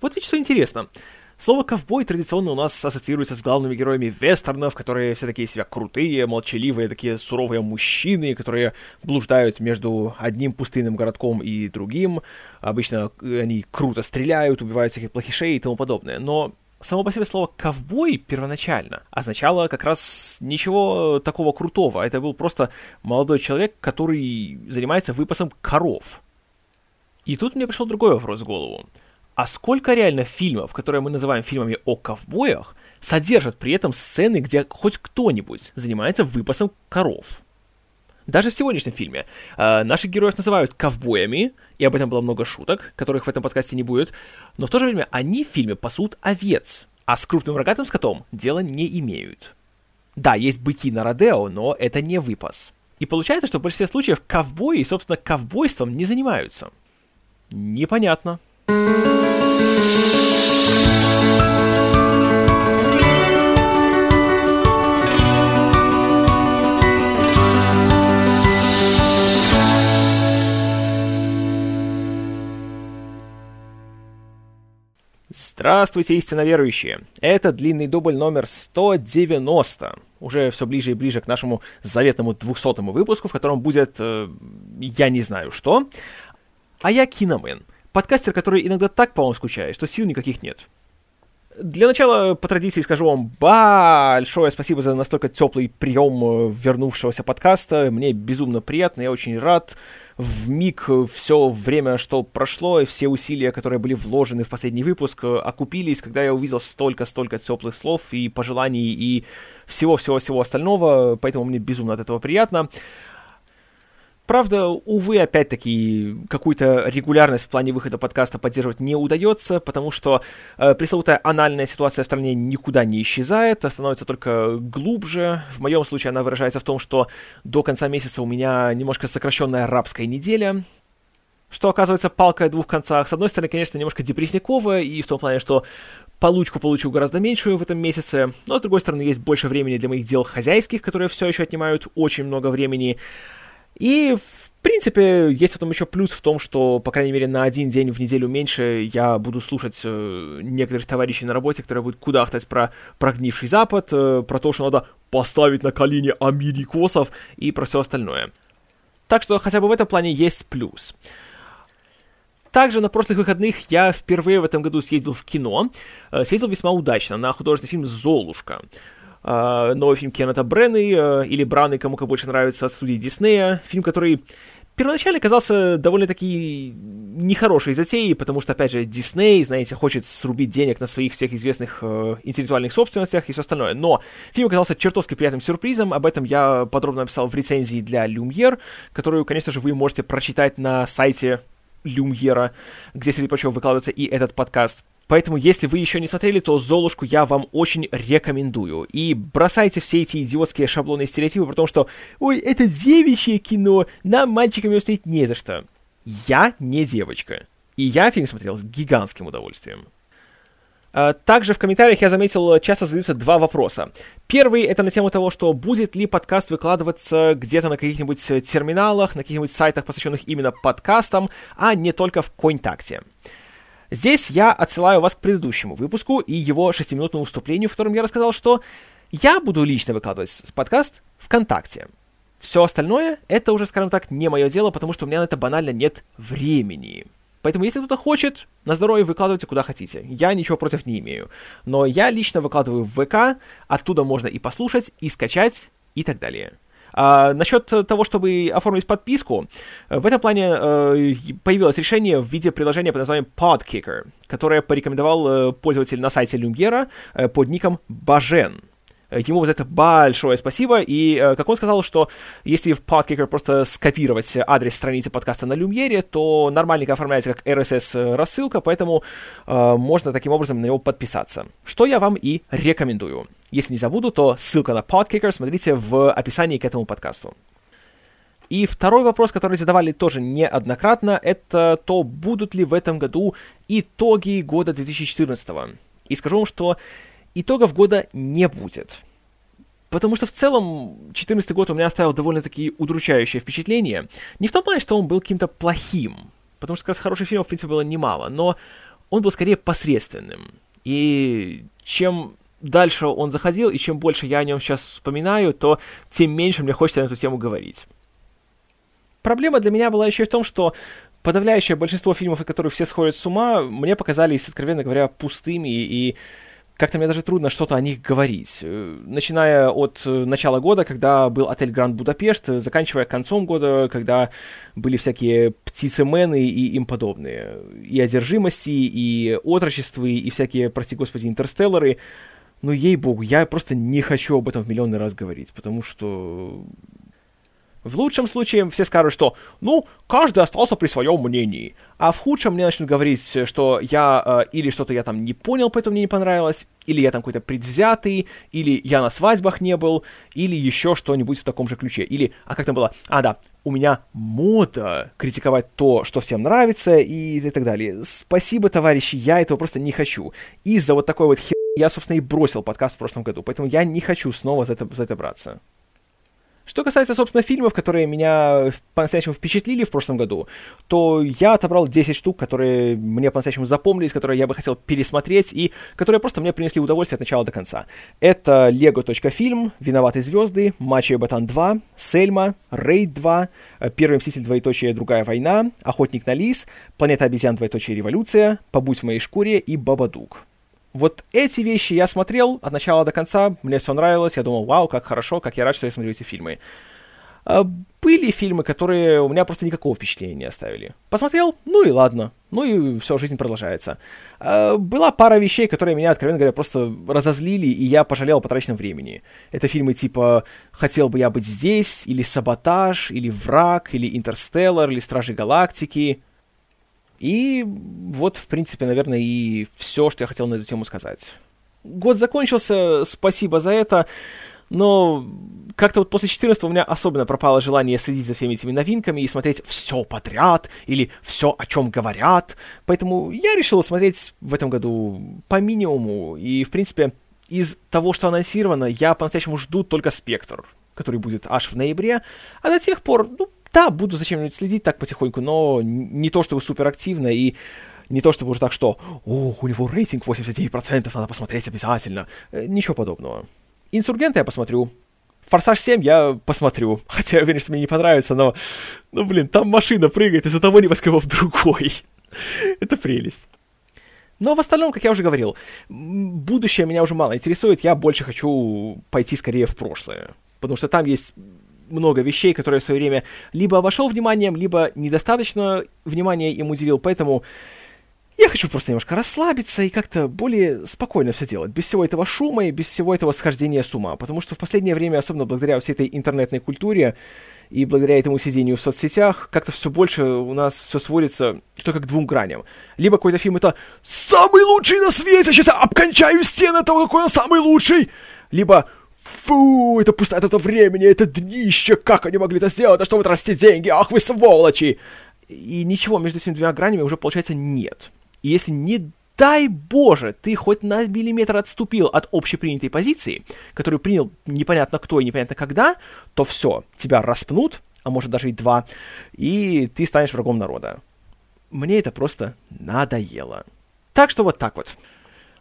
Вот ведь что интересно. Слово «ковбой» традиционно у нас ассоциируется с главными героями вестернов, которые все такие себя крутые, молчаливые, такие суровые мужчины, которые блуждают между одним пустынным городком и другим. Обычно они круто стреляют, убивают всяких плохишей и тому подобное. Но само по себе слово «ковбой» первоначально означало как раз ничего такого крутого. Это был просто молодой человек, который занимается выпасом коров. И тут мне пришел другой вопрос в голову а сколько реально фильмов, которые мы называем фильмами о ковбоях, содержат при этом сцены, где хоть кто-нибудь занимается выпасом коров? Даже в сегодняшнем фильме э, наших героев называют ковбоями, и об этом было много шуток, которых в этом подкасте не будет, но в то же время они в фильме пасут овец, а с крупным рогатым скотом дела не имеют. Да, есть быки на Родео, но это не выпас. И получается, что в большинстве случаев ковбои, собственно, ковбойством не занимаются. Непонятно. Здравствуйте, истинно верующие! Это длинный дубль номер 190. Уже все ближе и ближе к нашему заветному 200 выпуску, в котором будет, э, я не знаю что. А я Киномен — подкастер, который иногда так по вам скучает, что сил никаких нет. Для начала, по традиции, скажу вам большое спасибо за настолько теплый прием э, вернувшегося подкаста. Мне безумно приятно, я очень рад. В миг все время, что прошло, и все усилия, которые были вложены в последний выпуск, э, окупились, когда я увидел столько-столько теплых слов и пожеланий и всего-всего-всего остального, поэтому мне безумно от этого приятно. Правда, увы, опять-таки, какую-то регулярность в плане выхода подкаста поддерживать не удается, потому что э, пресловутая анальная ситуация в стране никуда не исчезает, а становится только глубже. В моем случае она выражается в том, что до конца месяца у меня немножко сокращенная арабская неделя, что оказывается палкой о двух концах. С одной стороны, конечно, немножко депрессниковая, и в том плане, что получку получу гораздо меньшую в этом месяце, но с другой стороны, есть больше времени для моих дел хозяйских, которые все еще отнимают очень много времени. И, в принципе, есть в этом еще плюс в том, что, по крайней мере, на один день в неделю меньше я буду слушать э, некоторых товарищей на работе, которые будут кудахтать про прогнивший Запад, э, про то, что надо поставить на колени америкосов и про все остальное. Так что хотя бы в этом плане есть плюс. Также на прошлых выходных я впервые в этом году съездил в кино. Э, съездил весьма удачно на художественный фильм «Золушка». Uh, новый фильм Кеннета Бренны, uh, или Браны, кому как больше нравится, от студии Диснея. Фильм, который первоначально казался довольно-таки нехорошей затеей, потому что, опять же, Дисней, знаете, хочет срубить денег на своих всех известных э, интеллектуальных собственностях и все остальное. Но фильм оказался чертовски приятным сюрпризом, об этом я подробно написал в рецензии для Люмьер, которую, конечно же, вы можете прочитать на сайте Люмьера, где, среди прочего, выкладывается и этот подкаст. Поэтому, если вы еще не смотрели, то «Золушку» я вам очень рекомендую. И бросайте все эти идиотские шаблоны и стереотипы про то, что «Ой, это девичье кино, нам, мальчикам, его смотреть не за что». Я не девочка. И я фильм смотрел с гигантским удовольствием. А, также в комментариях я заметил, часто задаются два вопроса. Первый — это на тему того, что будет ли подкаст выкладываться где-то на каких-нибудь терминалах, на каких-нибудь сайтах, посвященных именно подкастам, а не только в Контакте. Здесь я отсылаю вас к предыдущему выпуску и его шестиминутному вступлению, в котором я рассказал, что я буду лично выкладывать подкаст ВКонтакте. Все остальное — это уже, скажем так, не мое дело, потому что у меня на это банально нет времени. Поэтому, если кто-то хочет, на здоровье выкладывайте куда хотите. Я ничего против не имею. Но я лично выкладываю в ВК, оттуда можно и послушать, и скачать, и так далее. А, насчет того, чтобы оформить подписку, в этом плане э, появилось решение в виде приложения под названием Podkicker, которое порекомендовал э, пользователь на сайте Люмьера э, под ником Бажен. Ему вот это большое спасибо, и э, как он сказал, что если в Podkicker просто скопировать адрес страницы подкаста на Люмьере, то нормальненько оформляется как RSS-рассылка, поэтому э, можно таким образом на него подписаться. Что я вам и рекомендую. Если не забуду, то ссылка на Podkicker смотрите в описании к этому подкасту. И второй вопрос, который задавали тоже неоднократно, это то, будут ли в этом году итоги года 2014. И скажу вам, что итогов года не будет. Потому что в целом 2014 год у меня оставил довольно-таки удручающее впечатление. Не в том плане, что он был каким-то плохим, потому что как раз хороших фильмов, в принципе, было немало, но он был скорее посредственным. И чем дальше он заходил, и чем больше я о нем сейчас вспоминаю, то тем меньше мне хочется на эту тему говорить. Проблема для меня была еще и в том, что подавляющее большинство фильмов, которые все сходят с ума, мне показались, откровенно говоря, пустыми, и как-то мне даже трудно что-то о них говорить. Э, начиная от э, начала года, когда был отель Гранд Будапешт, заканчивая концом года, когда были всякие птицемены и им подобные. И одержимости, и отрочества, и всякие, прости господи, интерстеллары. Ну, ей-богу, я просто не хочу об этом в миллионный раз говорить, потому что в лучшем случае все скажут, что, ну, каждый остался при своем мнении. А в худшем мне начнут говорить, что я э, или что-то я там не понял, поэтому мне не понравилось, или я там какой-то предвзятый, или я на свадьбах не был, или еще что-нибудь в таком же ключе. Или, а как там было? А, да, у меня мода критиковать то, что всем нравится, и, и так далее. Спасибо, товарищи, я этого просто не хочу. Из-за вот такой вот хер я, собственно, и бросил подкаст в прошлом году, поэтому я не хочу снова за это, за это браться. Что касается, собственно, фильмов, которые меня по-настоящему впечатлили в прошлом году, то я отобрал 10 штук, которые мне по-настоящему запомнились, которые я бы хотел пересмотреть и которые просто мне принесли удовольствие от начала до конца. Это Lego.фильм, Виноваты звезды, Мачо и Ботан 2, Сельма, Рейд 2, Первый Мститель двоеточие Другая война, Охотник на лис, Планета обезьян двоеточие Революция, Побудь в моей шкуре и Бабадук. Вот эти вещи я смотрел от начала до конца, мне все нравилось, я думал, вау, как хорошо, как я рад, что я смотрю эти фильмы. А были фильмы, которые у меня просто никакого впечатления не оставили. Посмотрел, ну и ладно, ну и все, жизнь продолжается. А была пара вещей, которые меня, откровенно говоря, просто разозлили, и я пожалел о потраченном времени. Это фильмы типа «Хотел бы я быть здесь», или «Саботаж», или «Враг», или «Интерстеллар», или «Стражи Галактики». И вот, в принципе, наверное, и все, что я хотел на эту тему сказать. Год закончился, спасибо за это, но как-то вот после 14 у меня особенно пропало желание следить за всеми этими новинками и смотреть все подряд или все, о чем говорят. Поэтому я решил смотреть в этом году по минимуму. И, в принципе, из того, что анонсировано, я по-настоящему жду только «Спектр», который будет аж в ноябре. А до тех пор, ну, да, буду зачем-нибудь следить так потихоньку, но не то чтобы супер активно и не то чтобы уже так, что «Ох, у него рейтинг 89%, надо посмотреть обязательно». Э, ничего подобного. «Инсургента» я посмотрю. «Форсаж 7» я посмотрю. Хотя я уверен, что мне не понравится, но... Ну, блин, там машина прыгает из одного небоскреба в другой. Это прелесть. Но в остальном, как я уже говорил, будущее меня уже мало интересует, я больше хочу пойти скорее в прошлое. Потому что там есть много вещей, которые в свое время либо обошел вниманием, либо недостаточно внимания им уделил, поэтому я хочу просто немножко расслабиться и как-то более спокойно все делать, без всего этого шума и без всего этого схождения с ума, потому что в последнее время, особенно благодаря всей этой интернетной культуре и благодаря этому сидению в соцсетях, как-то все больше у нас все сводится только к двум граням. Либо какой-то фильм это «самый лучший на свете, сейчас я обкончаю стены того, какой он самый лучший!» Либо Фу, это пустота это времени, это днище, как они могли это сделать, а что вы тратите деньги, ах вы сволочи! И ничего между этими двумя гранями уже, получается, нет. И если не дай боже, ты хоть на миллиметр отступил от общепринятой позиции, которую принял непонятно кто и непонятно когда, то все, тебя распнут, а может даже и два, и ты станешь врагом народа. Мне это просто надоело. Так что вот так вот.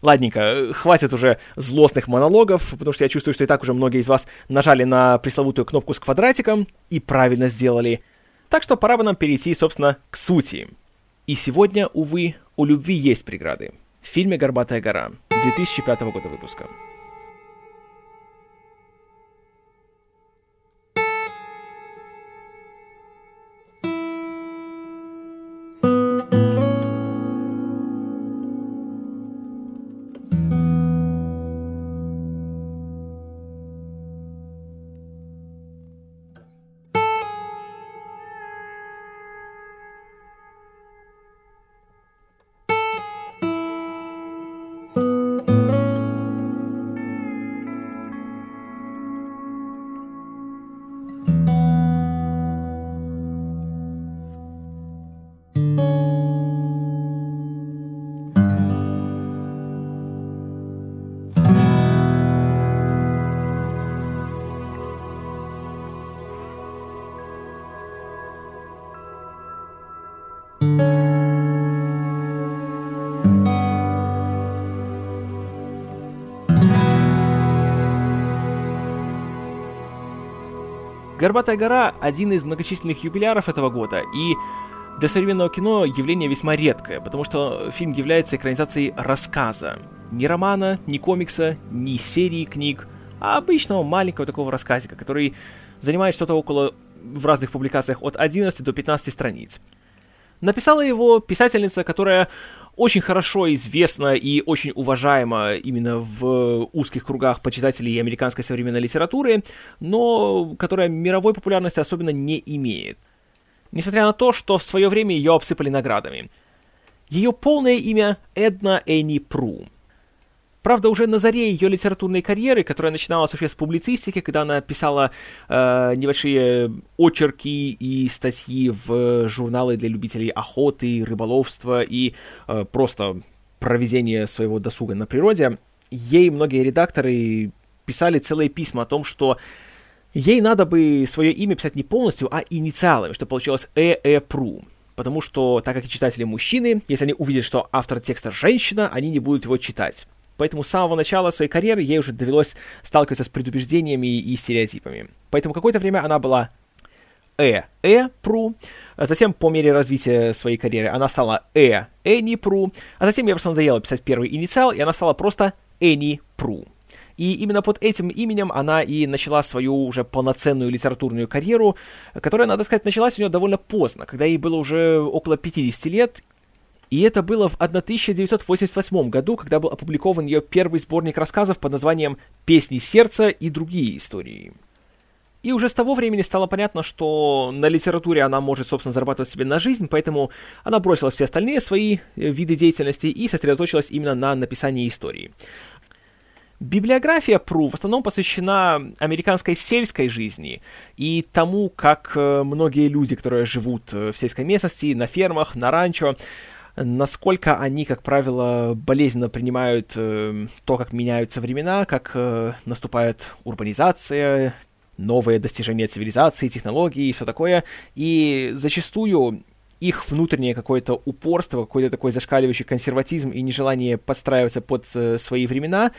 Ладненько, хватит уже злостных монологов, потому что я чувствую, что и так уже многие из вас нажали на пресловутую кнопку с квадратиком и правильно сделали. Так что пора бы нам перейти, собственно, к сути. И сегодня, увы, у любви есть преграды. В фильме «Горбатая гора» 2005 года выпуска. «Горбатая гора» — один из многочисленных юбиляров этого года, и для современного кино явление весьма редкое, потому что фильм является экранизацией рассказа. Ни романа, ни комикса, ни серии книг, а обычного маленького такого рассказика, который занимает что-то около в разных публикациях от 11 до 15 страниц. Написала его писательница, которая очень хорошо известна и очень уважаема именно в узких кругах почитателей американской современной литературы, но которая мировой популярности особенно не имеет. Несмотря на то, что в свое время ее обсыпали наградами. Ее полное имя Эдна Энни Пру. Правда, уже на заре ее литературной карьеры, которая начиналась вообще с публицистики, когда она писала э, небольшие очерки и статьи в журналы для любителей охоты, рыболовства и э, просто проведения своего досуга на природе, ей многие редакторы писали целые письма о том, что ей надо бы свое имя писать не полностью, а инициалами, что получилось Э. Э. Пру. Потому что, так как читатели мужчины, если они увидят, что автор текста женщина, они не будут его читать. Поэтому с самого начала своей карьеры ей уже довелось сталкиваться с предубеждениями и стереотипами. Поэтому какое-то время она была Э, Э, Пру. Затем, по мере развития своей карьеры, она стала Э, Эни Пру. А затем ей просто надоело писать первый инициал, и она стала просто Эни Пру. И именно под этим именем она и начала свою уже полноценную литературную карьеру, которая, надо сказать, началась у нее довольно поздно, когда ей было уже около 50 лет, и это было в 1988 году, когда был опубликован ее первый сборник рассказов под названием «Песни сердца и другие истории». И уже с того времени стало понятно, что на литературе она может, собственно, зарабатывать себе на жизнь, поэтому она бросила все остальные свои э, виды деятельности и сосредоточилась именно на написании истории. Библиография Пру в основном посвящена американской сельской жизни и тому, как э, многие люди, которые живут э, в сельской местности, на фермах, на ранчо, насколько они, как правило, болезненно принимают э, то, как меняются времена, как э, наступает урбанизация, новые достижения цивилизации, технологий и все такое. И зачастую их внутреннее какое-то упорство, какой-то такой зашкаливающий консерватизм и нежелание подстраиваться под э, свои времена,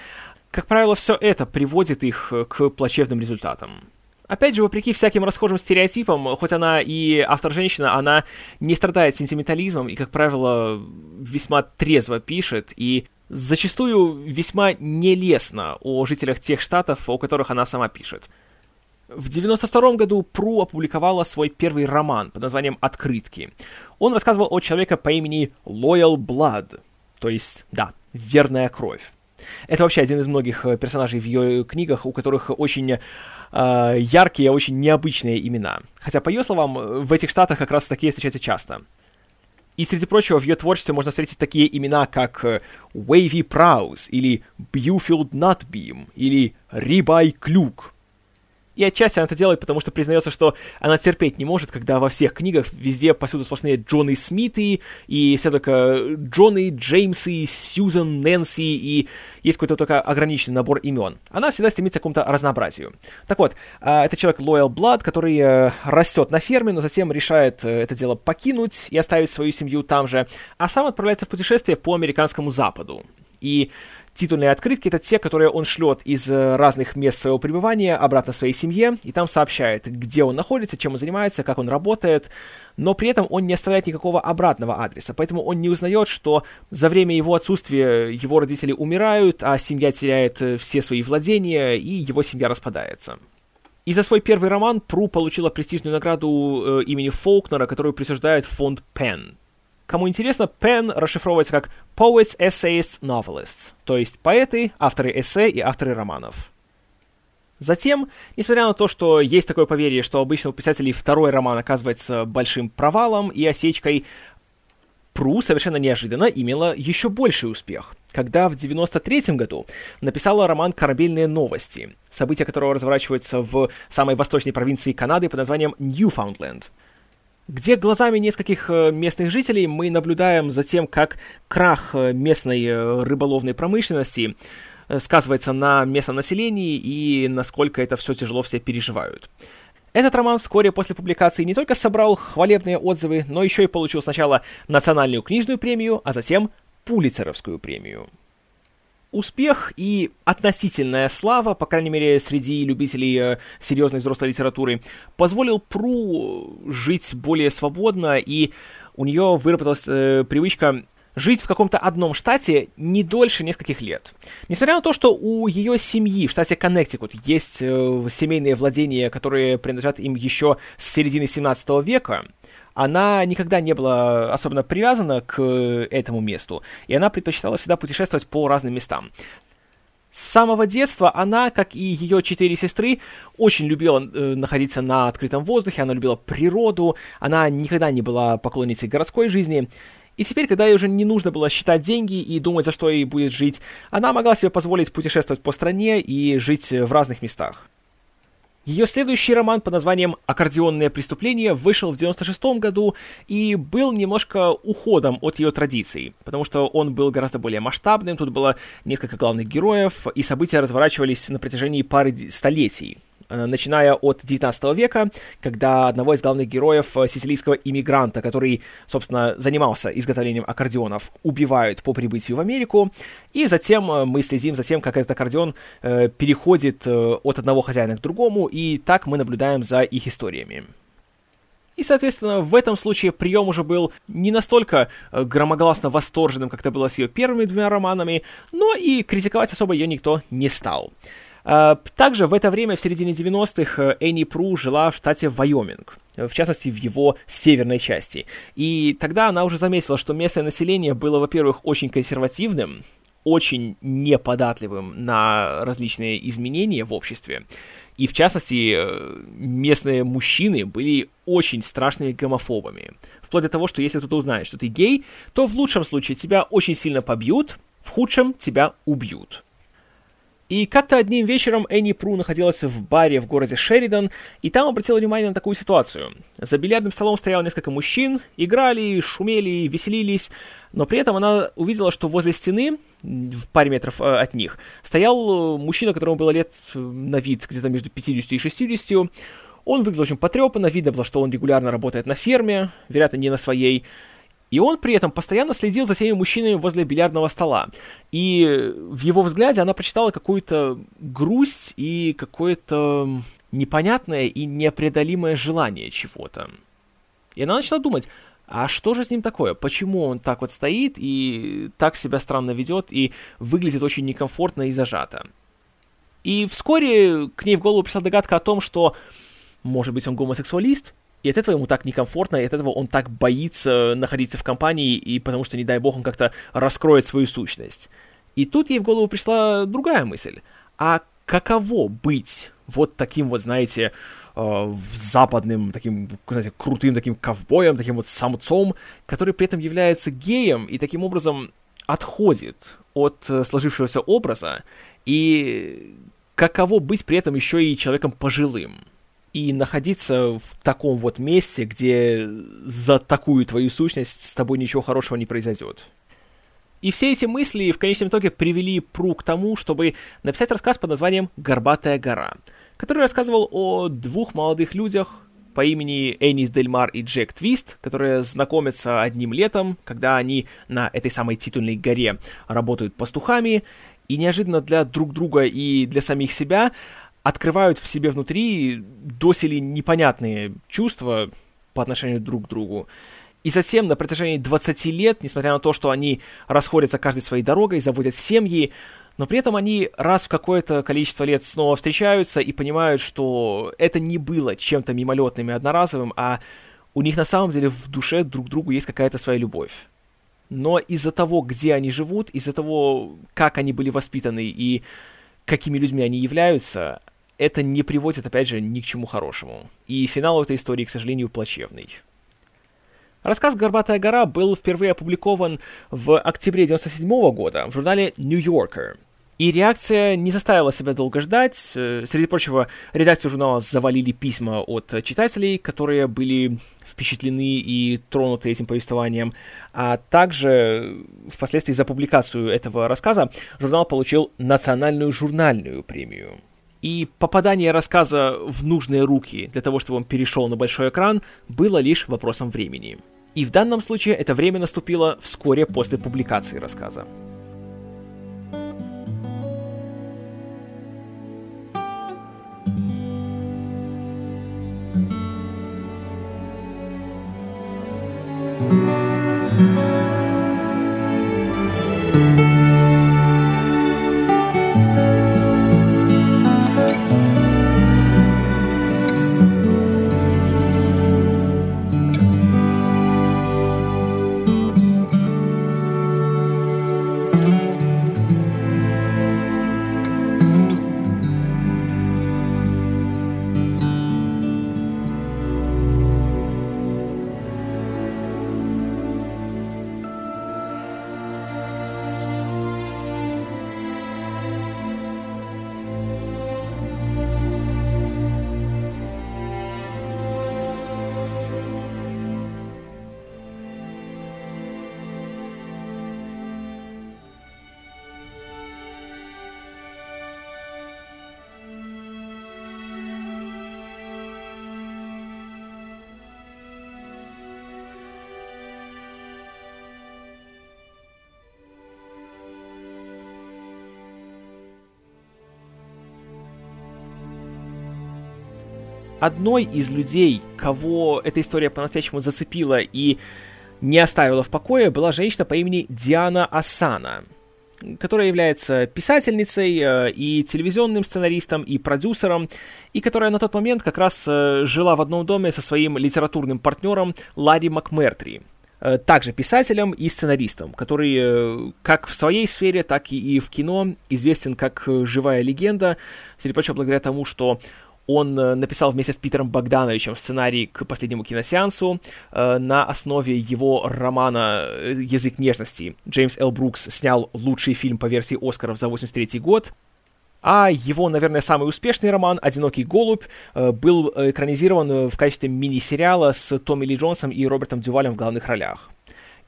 как правило, все это приводит их э, к плачевным результатам. Опять же, вопреки всяким расхожим стереотипам, хоть она и автор-женщина, она не страдает сентиментализмом и, как правило, весьма трезво пишет и зачастую весьма нелестно о жителях тех штатов, о которых она сама пишет. В 92 году Пру опубликовала свой первый роман под названием «Открытки». Он рассказывал о человеке по имени Loyal Blood, то есть, да, верная кровь. Это вообще один из многих э, персонажей в ее книгах, у которых очень э, яркие, очень необычные имена. Хотя, по ее словам, в этих штатах как раз такие встречаются часто. И, среди прочего, в ее творчестве можно встретить такие имена, как э, Wavy Prowse, или Buffield Nutbeam, или Рибай Клюк. И отчасти она это делает, потому что признается, что она терпеть не может, когда во всех книгах везде повсюду сплошные Джоны Смиты, и все только Джоны, Джеймсы, Сьюзан, Нэнси, и есть какой-то только ограниченный набор имен. Она всегда стремится к какому-то разнообразию. Так вот, а, это человек Loyal Blood, который э, растет на ферме, но затем решает э, это дело покинуть и оставить свою семью там же, а сам отправляется в путешествие по американскому западу. И Титульные открытки — это те, которые он шлет из э, разных мест своего пребывания обратно своей семье, и там сообщает, где он находится, чем он занимается, как он работает, но при этом он не оставляет никакого обратного адреса, поэтому он не узнает, что за время его отсутствия его родители умирают, а семья теряет э, все свои владения, и его семья распадается. И за свой первый роман Пру получила престижную награду э, имени Фолкнера, которую присуждает фонд Penn. Кому интересно, Pen расшифровывается как Poets, Essayists, Novelists, то есть поэты, авторы эссе и авторы романов. Затем, несмотря на то, что есть такое поверье, что обычно у писателей второй роман оказывается большим провалом и осечкой, Пру совершенно неожиданно имела еще больший успех, когда в 93 году написала роман «Корабельные новости», события которого разворачиваются в самой восточной провинции Канады под названием Ньюфаундленд – где глазами нескольких э, местных жителей мы наблюдаем за тем, как крах э, местной э, рыболовной промышленности сказывается на местном населении и насколько это все тяжело все переживают. Этот роман вскоре после публикации не только собрал хвалебные отзывы, но еще и получил сначала национальную книжную премию, а затем Пулицеровскую премию. Успех и относительная слава, по крайней мере, среди любителей э, серьезной взрослой литературы, позволил Пру жить более свободно, и у нее выработалась э, привычка жить в каком-то одном штате не дольше нескольких лет. Несмотря на то, что у ее семьи в штате Коннектикут есть э, семейные владения, которые принадлежат им еще с середины 17 века, она никогда не была особенно привязана к этому месту, и она предпочитала всегда путешествовать по разным местам. С самого детства она, как и ее четыре сестры, очень любила э, находиться на открытом воздухе, она любила природу, она никогда не была поклонницей городской жизни. И теперь, когда ей уже не нужно было считать деньги и думать, за что ей будет жить, она могла себе позволить путешествовать по стране и жить в разных местах. Ее следующий роман под названием «Аккордеонное преступление» вышел в 96 году и был немножко уходом от ее традиций, потому что он был гораздо более масштабным, тут было несколько главных героев, и события разворачивались на протяжении пары столетий. Э, начиная от 19 века, когда одного из главных героев э, сицилийского иммигранта, который, собственно, занимался изготовлением аккордеонов, убивают по прибытию в Америку, и затем э, мы следим за тем, как этот аккордеон переходит от одного хозяина к другому, и так мы наблюдаем за их историями. И, соответственно, в этом случае прием уже был не настолько громогласно восторженным, как это было с ее первыми двумя романами, но и критиковать особо ее никто не стал. А, также в это время, в середине 90-х, э, Энни Пру жила в штате Вайоминг, в частности, в его северной части. И тогда она уже заметила, что местное население было, во-первых, очень консервативным, очень неподатливым на различные изменения в обществе. И, в частности, э, местные мужчины были очень страшными гомофобами. Вплоть до того, что если кто-то узнает, что ты гей, то в лучшем случае тебя очень сильно побьют, в худшем тебя убьют. И как-то одним вечером Энни Пру находилась в баре в городе Шеридан, и там обратила внимание на такую ситуацию. За бильярдным столом стояло несколько мужчин, играли, шумели, веселились, но при этом она увидела, что возле стены, в паре метров э, от них, стоял мужчина, которому было лет э, на вид где-то между 50 и 60. Он выглядел очень потрепанно, видно было, что он регулярно работает на ферме, вероятно, не на своей, и он при этом постоянно следил за теми мужчинами возле бильярдного стола. И в его взгляде она прочитала какую-то грусть и какое-то непонятное и непреодолимое желание чего-то. И она начала думать, а что же с ним такое? Почему он так вот стоит и так себя странно ведет и выглядит очень некомфортно и зажато? И вскоре к ней в голову пришла догадка о том, что, может быть, он гомосексуалист, и от этого ему так некомфортно, и от этого он так боится находиться в компании, и потому что, не дай бог, он как-то раскроет свою сущность. И тут ей в голову пришла другая мысль. А каково быть вот таким вот, знаете, э, западным, таким, знаете, крутым таким ковбоем, таким вот самцом, который при этом является геем и таким образом отходит от э, сложившегося образа, и каково быть при этом еще и человеком пожилым и находиться в таком вот месте, где за такую твою сущность с тобой ничего хорошего не произойдет. И все эти мысли в конечном итоге привели Пру к тому, чтобы написать рассказ под названием «Горбатая гора», который рассказывал о двух молодых людях по имени Энис Дельмар и Джек Твист, которые знакомятся одним летом, когда они на этой самой титульной горе работают пастухами, и неожиданно для друг друга и для самих себя открывают в себе внутри доселе непонятные чувства по отношению друг к другу. И затем на протяжении 20 лет, несмотря на то, что они расходятся каждой своей дорогой, заводят семьи, но при этом они раз в какое-то количество лет снова встречаются и понимают, что это не было чем-то мимолетным и одноразовым, а у них на самом деле в душе друг к другу есть какая-то своя любовь. Но из-за того, где они живут, из-за того, как они были воспитаны и какими людьми они являются, это не приводит, опять же, ни к чему хорошему. И финал этой истории, к сожалению, плачевный. Рассказ «Горбатая гора» был впервые опубликован в октябре 1997 года в журнале New Yorker. И реакция не заставила себя долго ждать. Э, среди прочего, редакцию журнала завалили письма от читателей, которые были впечатлены и тронуты этим повествованием. А также впоследствии за публикацию этого рассказа журнал получил национальную журнальную премию. И попадание рассказа в нужные руки для того, чтобы он перешел на большой экран, было лишь вопросом времени. И в данном случае это время наступило вскоре после публикации рассказа. Одной из людей, кого эта история по-настоящему зацепила и не оставила в покое, была женщина по имени Диана Асана, которая является писательницей э, и телевизионным сценаристом, и продюсером, и которая на тот момент как раз э, жила в одном доме со своим литературным партнером Ларри МакМертри, э, также писателем и сценаристом, который как в своей сфере, так и в кино известен как живая легенда, среди прочего благодаря тому, что он э, написал вместе с Питером Богдановичем сценарий к последнему киносеансу э, на основе его романа э, «Язык нежности». Джеймс Л. Брукс снял лучший фильм по версии Оскаров за 83 год, а его, наверное, самый успешный роман «Одинокий голубь» был экранизирован в качестве мини-сериала с Томми Ли Джонсом и Робертом Дювалем в главных ролях.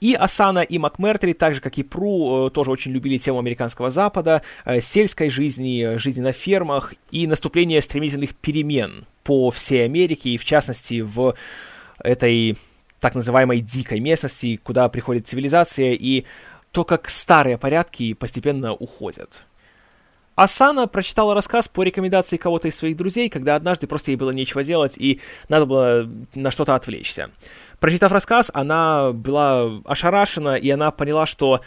И Асана, и МакМертри, так же, как и Пру, э, тоже очень любили тему американского Запада, э, сельской жизни, э, жизни на фермах и наступление стремительных перемен по всей Америке, и в частности в этой так называемой дикой местности, куда приходит цивилизация, и то, как старые порядки постепенно уходят. Асана прочитала рассказ по рекомендации кого-то из своих друзей, когда однажды просто ей было нечего делать, и надо было на что-то отвлечься. Прочитав рассказ, она была ошарашена, и она поняла, что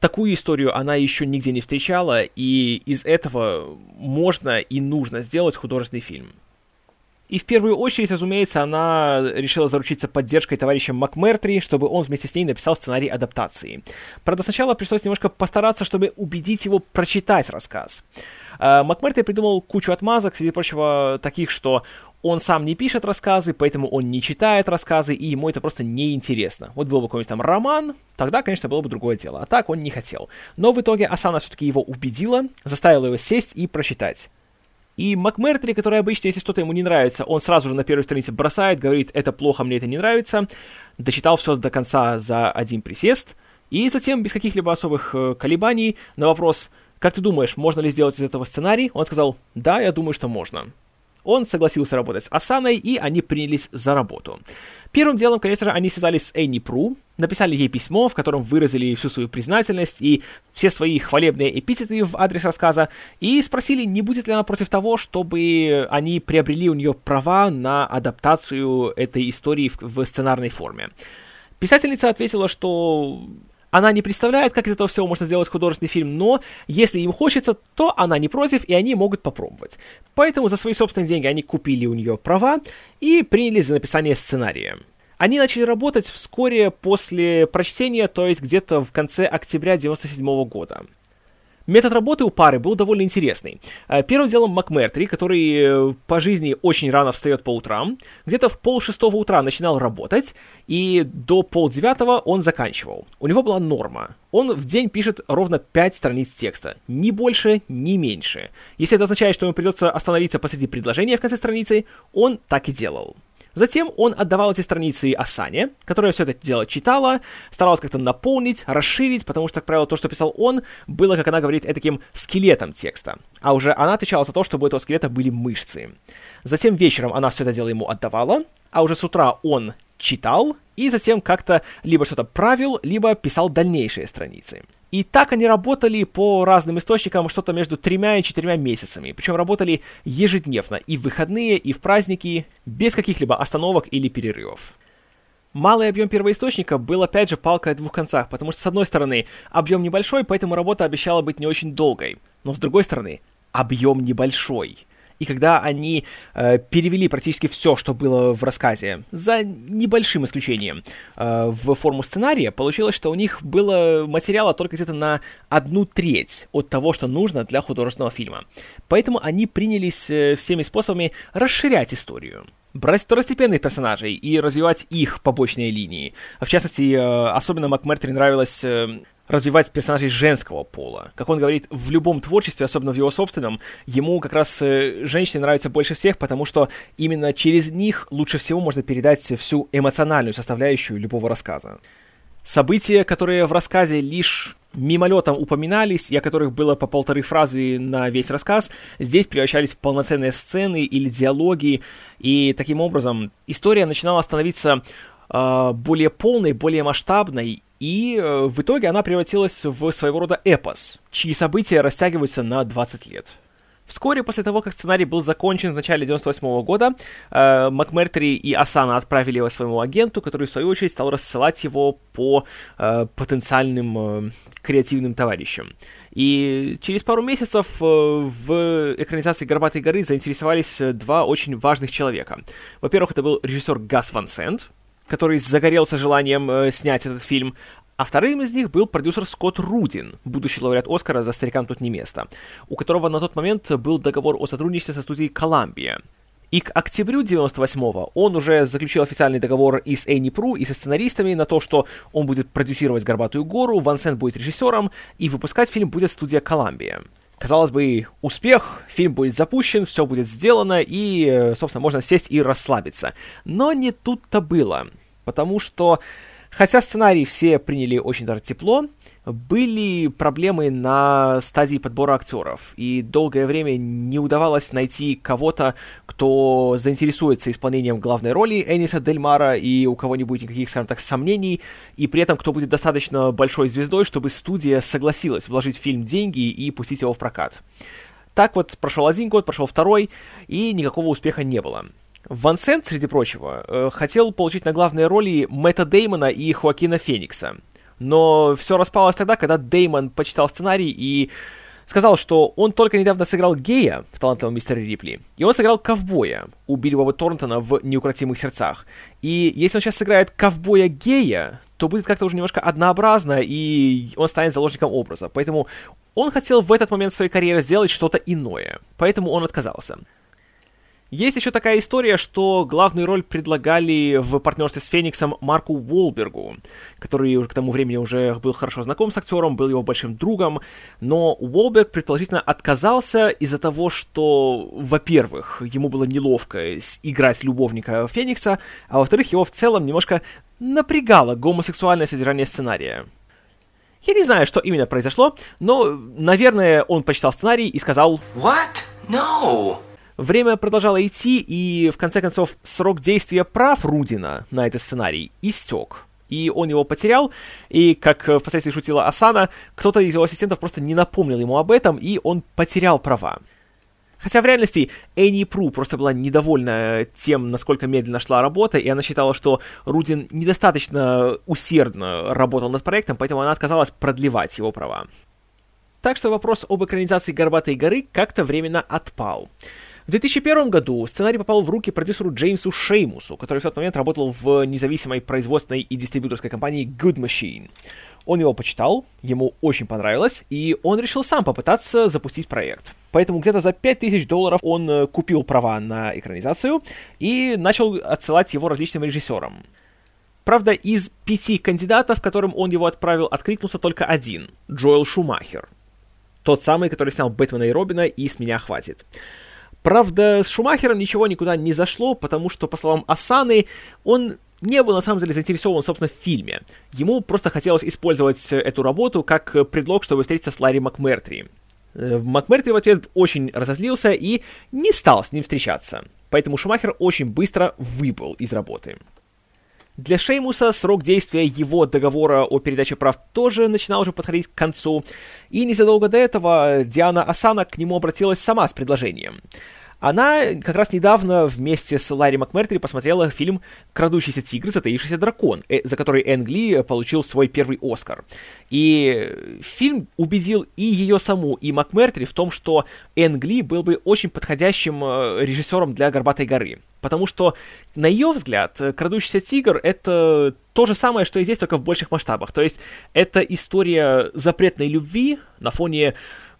такую историю она еще нигде не встречала, и из этого можно и нужно сделать художественный фильм. И в первую очередь, разумеется, она решила заручиться поддержкой товарища МакМертри, чтобы он вместе с ней написал сценарий адаптации. Правда, сначала пришлось немножко постараться, чтобы убедить его прочитать рассказ. А, МакМертри придумал кучу отмазок, среди прочего таких, что он сам не пишет рассказы, поэтому он не читает рассказы, и ему это просто неинтересно. Вот был бы какой-нибудь там роман, тогда, конечно, было бы другое дело. А так он не хотел. Но в итоге Асана все-таки его убедила, заставила его сесть и прочитать. И МакМертри, который обычно, если что-то ему не нравится, он сразу же на первой странице бросает, говорит, это плохо, мне это не нравится, дочитал все до конца за один присест, и затем, без каких-либо особых э, колебаний, на вопрос, как ты думаешь, можно ли сделать из этого сценарий, он сказал, да, я думаю, что можно. Он согласился работать с Асаной, и они принялись за работу. Первым делом, конечно же, они связались с Энни Пру, написали ей письмо, в котором выразили всю свою признательность и все свои хвалебные эпитеты в адрес рассказа, и спросили, не будет ли она против того, чтобы они приобрели у нее права на адаптацию этой истории в, в сценарной форме. Писательница ответила, что она не представляет, как из этого всего можно сделать художественный фильм, но если им хочется, то она не против, и они могут попробовать. Поэтому за свои собственные деньги они купили у нее права и принялись за написание сценария. Они начали работать вскоре после прочтения, то есть где-то в конце октября 1997 года. Метод работы у пары был довольно интересный. Э, первым делом МакМертри, который э, по жизни очень рано встает по утрам, где-то в пол шестого утра начинал работать, и до полдевятого он заканчивал. У него была норма. Он в день пишет ровно 5 страниц текста. Ни больше, ни меньше. Если это означает, что ему придется остановиться посреди предложения в конце страницы, он так и делал. Затем он отдавал эти страницы Асане, которая все это дело читала, старалась как-то наполнить, расширить, потому что, как правило, то, что писал он, было, как она говорит, таким скелетом текста. А уже она отвечала за то, чтобы у этого скелета были мышцы. Затем вечером она все это дело ему отдавала, а уже с утра он читал, и затем как-то либо что-то правил, либо писал дальнейшие страницы. И так они работали по разным источникам что-то между тремя и четырьмя месяцами. Причем работали ежедневно, и в выходные, и в праздники, без каких-либо остановок или перерывов. Малый объем первоисточника был опять же палкой о двух концах, потому что, с одной стороны, объем небольшой, поэтому работа обещала быть не очень долгой. Но с другой стороны, объем небольшой и когда они э, перевели практически все, что было в рассказе, за небольшим исключением, э, в форму сценария, получилось, что у них было материала только где-то на одну треть от того, что нужно для художественного фильма. Поэтому они принялись э, всеми способами расширять историю брать второстепенных персонажей и развивать их побочные линии. В частности, э, особенно МакМертри нравилось э, развивать персонажей женского пола. Как он говорит, в любом творчестве, особенно в его собственном, ему как раз э, женщины нравятся больше всех, потому что именно через них лучше всего можно передать всю эмоциональную составляющую любого рассказа. События, которые в рассказе лишь мимолетом упоминались, и о которых было по полторы фразы на весь рассказ, здесь превращались в полноценные сцены или диалоги, и таким образом история начинала становиться э, более полной, более масштабной, и э, в итоге она превратилась в своего рода эпос, чьи события растягиваются на 20 лет. Вскоре после того, как сценарий был закончен в начале 98 года, э, МакМертри и Асана отправили его своему агенту, который, в свою очередь, стал рассылать его по э, потенциальным э, креативным товарищам. И через пару месяцев э, в экранизации «Горбатой горы» заинтересовались два очень важных человека. Во-первых, это был режиссер Гас Ван Сент, который загорелся желанием э, снять этот фильм, а вторым из них был продюсер Скотт Рудин, будущий лауреат Оскара «За старикам тут не место», у которого на тот момент был договор о сотрудничестве со студией «Коламбия». И к октябрю 98-го он уже заключил официальный договор и с Энни Пру, и со сценаристами на то, что он будет продюсировать «Горбатую гору», Ван Сент будет режиссером, и выпускать фильм будет студия «Коламбия». Казалось бы, успех, фильм будет запущен, все будет сделано, и, э, собственно, можно сесть и расслабиться. Но не тут-то было, потому что Хотя сценарий все приняли очень даже тепло, были проблемы на стадии подбора актеров, и долгое время не удавалось найти кого-то, кто заинтересуется исполнением главной роли Эниса Дель Мара, и у кого не будет никаких, скажем так, сомнений, и при этом кто будет достаточно большой звездой, чтобы студия согласилась вложить в фильм деньги и пустить его в прокат. Так вот, прошел один год, прошел второй, и никакого успеха не было. Ван Сент, среди прочего, э, хотел получить на главные роли Мэтта Деймона и Хоакина Феникса. Но все распалось тогда, когда Деймон почитал сценарий и сказал, что он только недавно сыграл гея в «Талантливом мистере Рипли», и он сыграл ковбоя у Билли Торнтона в «Неукротимых сердцах». И если он сейчас сыграет ковбоя-гея, то будет как-то уже немножко однообразно, и он станет заложником образа. Поэтому он хотел в этот момент своей карьеры сделать что-то иное. Поэтому он отказался. Есть еще такая история, что главную роль предлагали в партнерстве с Фениксом Марку Уолбергу, который к тому времени уже был хорошо знаком с актером, был его большим другом, но Уолберг предположительно отказался из-за того, что, во-первых, ему было неловко играть любовника Феникса, а во-вторых, его в целом немножко напрягало гомосексуальное содержание сценария. Я не знаю, что именно произошло, но, наверное, он почитал сценарий и сказал «What? No!» Время продолжало идти, и в конце концов срок действия прав Рудина на этот сценарий истек. И он его потерял, и, как впоследствии шутила Асана, кто-то из его ассистентов просто не напомнил ему об этом, и он потерял права. Хотя в реальности Энни Пру просто была недовольна тем, насколько медленно шла работа, и она считала, что Рудин недостаточно усердно работал над проектом, поэтому она отказалась продлевать его права. Так что вопрос об экранизации «Горбатой горы» как-то временно отпал. В 2001 году сценарий попал в руки продюсеру Джеймсу Шеймусу, который в тот момент работал в независимой производственной и дистрибьюторской компании Good Machine. Он его почитал, ему очень понравилось, и он решил сам попытаться запустить проект. Поэтому где-то за 5000 долларов он э, купил права на экранизацию и начал отсылать его различным режиссерам. Правда, из пяти кандидатов, которым он его отправил, откликнулся только один — Джоэл Шумахер. Тот самый, который снял «Бэтмена и Робина» и «С меня хватит». Правда, с Шумахером ничего никуда не зашло, потому что, по словам Асаны, он не был на самом деле заинтересован, собственно, в фильме. Ему просто хотелось использовать эту работу как предлог, чтобы встретиться с Ларри МакМертри. Э, МакМертри в ответ очень разозлился и не стал с ним встречаться. Поэтому Шумахер очень быстро выбыл из работы. Для Шеймуса срок действия его договора о передаче прав тоже начинал уже подходить к концу, и незадолго до этого Диана Асана к нему обратилась сама с предложением — она как раз недавно вместе с Ларри МакМертри посмотрела фильм «Крадущийся тигр, затаившийся дракон», э, за который Энг Ли получил свой первый Оскар. И фильм убедил и ее саму, и МакМертри в том, что Энг Ли был бы очень подходящим э, режиссером для «Горбатой горы». Потому что, на ее взгляд, «Крадущийся тигр» — это то же самое, что и здесь, только в больших масштабах. То есть это история запретной любви на фоне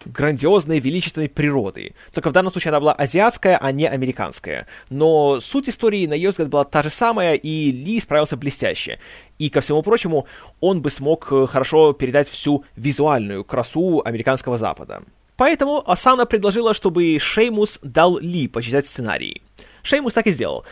грандиозной, величественной природы. Только в данном случае она была азиатская, а не американская. Но суть истории, на ее взгляд, была та же самая, и Ли справился блестяще. И, ко всему прочему, он бы смог э, хорошо передать всю визуальную красу американского Запада. Поэтому Асана предложила, чтобы Шеймус дал Ли почитать сценарий. Шеймус так и сделал.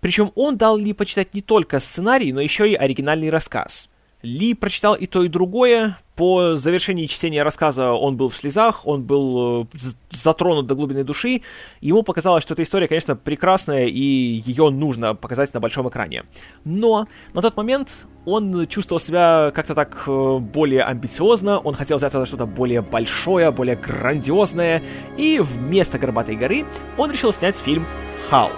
Причем он дал Ли почитать не только сценарий, но еще и оригинальный рассказ. Ли прочитал и то, и другое, по завершении чтения рассказа он был в слезах, он был э, затронут до глубины души. Ему показалось, что эта история, конечно, прекрасная, и ее нужно показать на большом экране. Но на тот момент он чувствовал себя как-то так э, более амбициозно, он хотел взяться за что-то более большое, более грандиозное, и вместо «Горбатой горы» он решил снять фильм «Халк».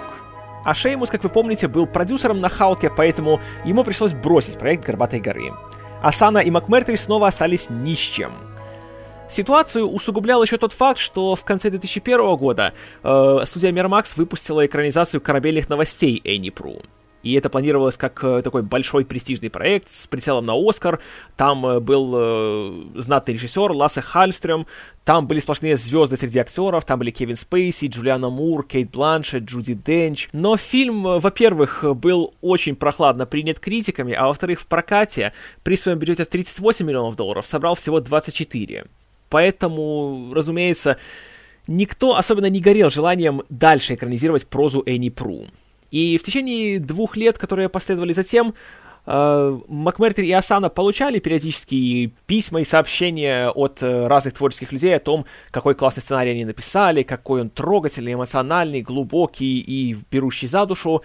А Шеймус, как вы помните, был продюсером на Халке, поэтому ему пришлось бросить проект «Горбатой горы». Асана и МакМертри снова остались ни с чем. Ситуацию усугублял еще тот факт, что в конце 2001 года э, студия Miramax выпустила экранизацию корабельных новостей Энни Пру. И это планировалось как э, такой большой престижный проект с прицелом на Оскар. Там э, был э, знатный режиссер Лассе Хальстрем, там были сплошные звезды среди актеров, там были Кевин Спейси, Джулиана Мур, Кейт Бланшет, Джуди Денч. Но фильм, во-первых, был очень прохладно принят критиками, а во-вторых, в прокате при своем бюджете в 38 миллионов долларов собрал всего 24. Поэтому, разумеется, никто особенно не горел желанием дальше экранизировать прозу Энни Пру. И в течение двух лет, которые последовали затем, э, МакМертри и Асана получали периодически письма и сообщения от э, разных творческих людей о том, какой классный сценарий они написали, какой он трогательный, эмоциональный, глубокий и берущий за душу.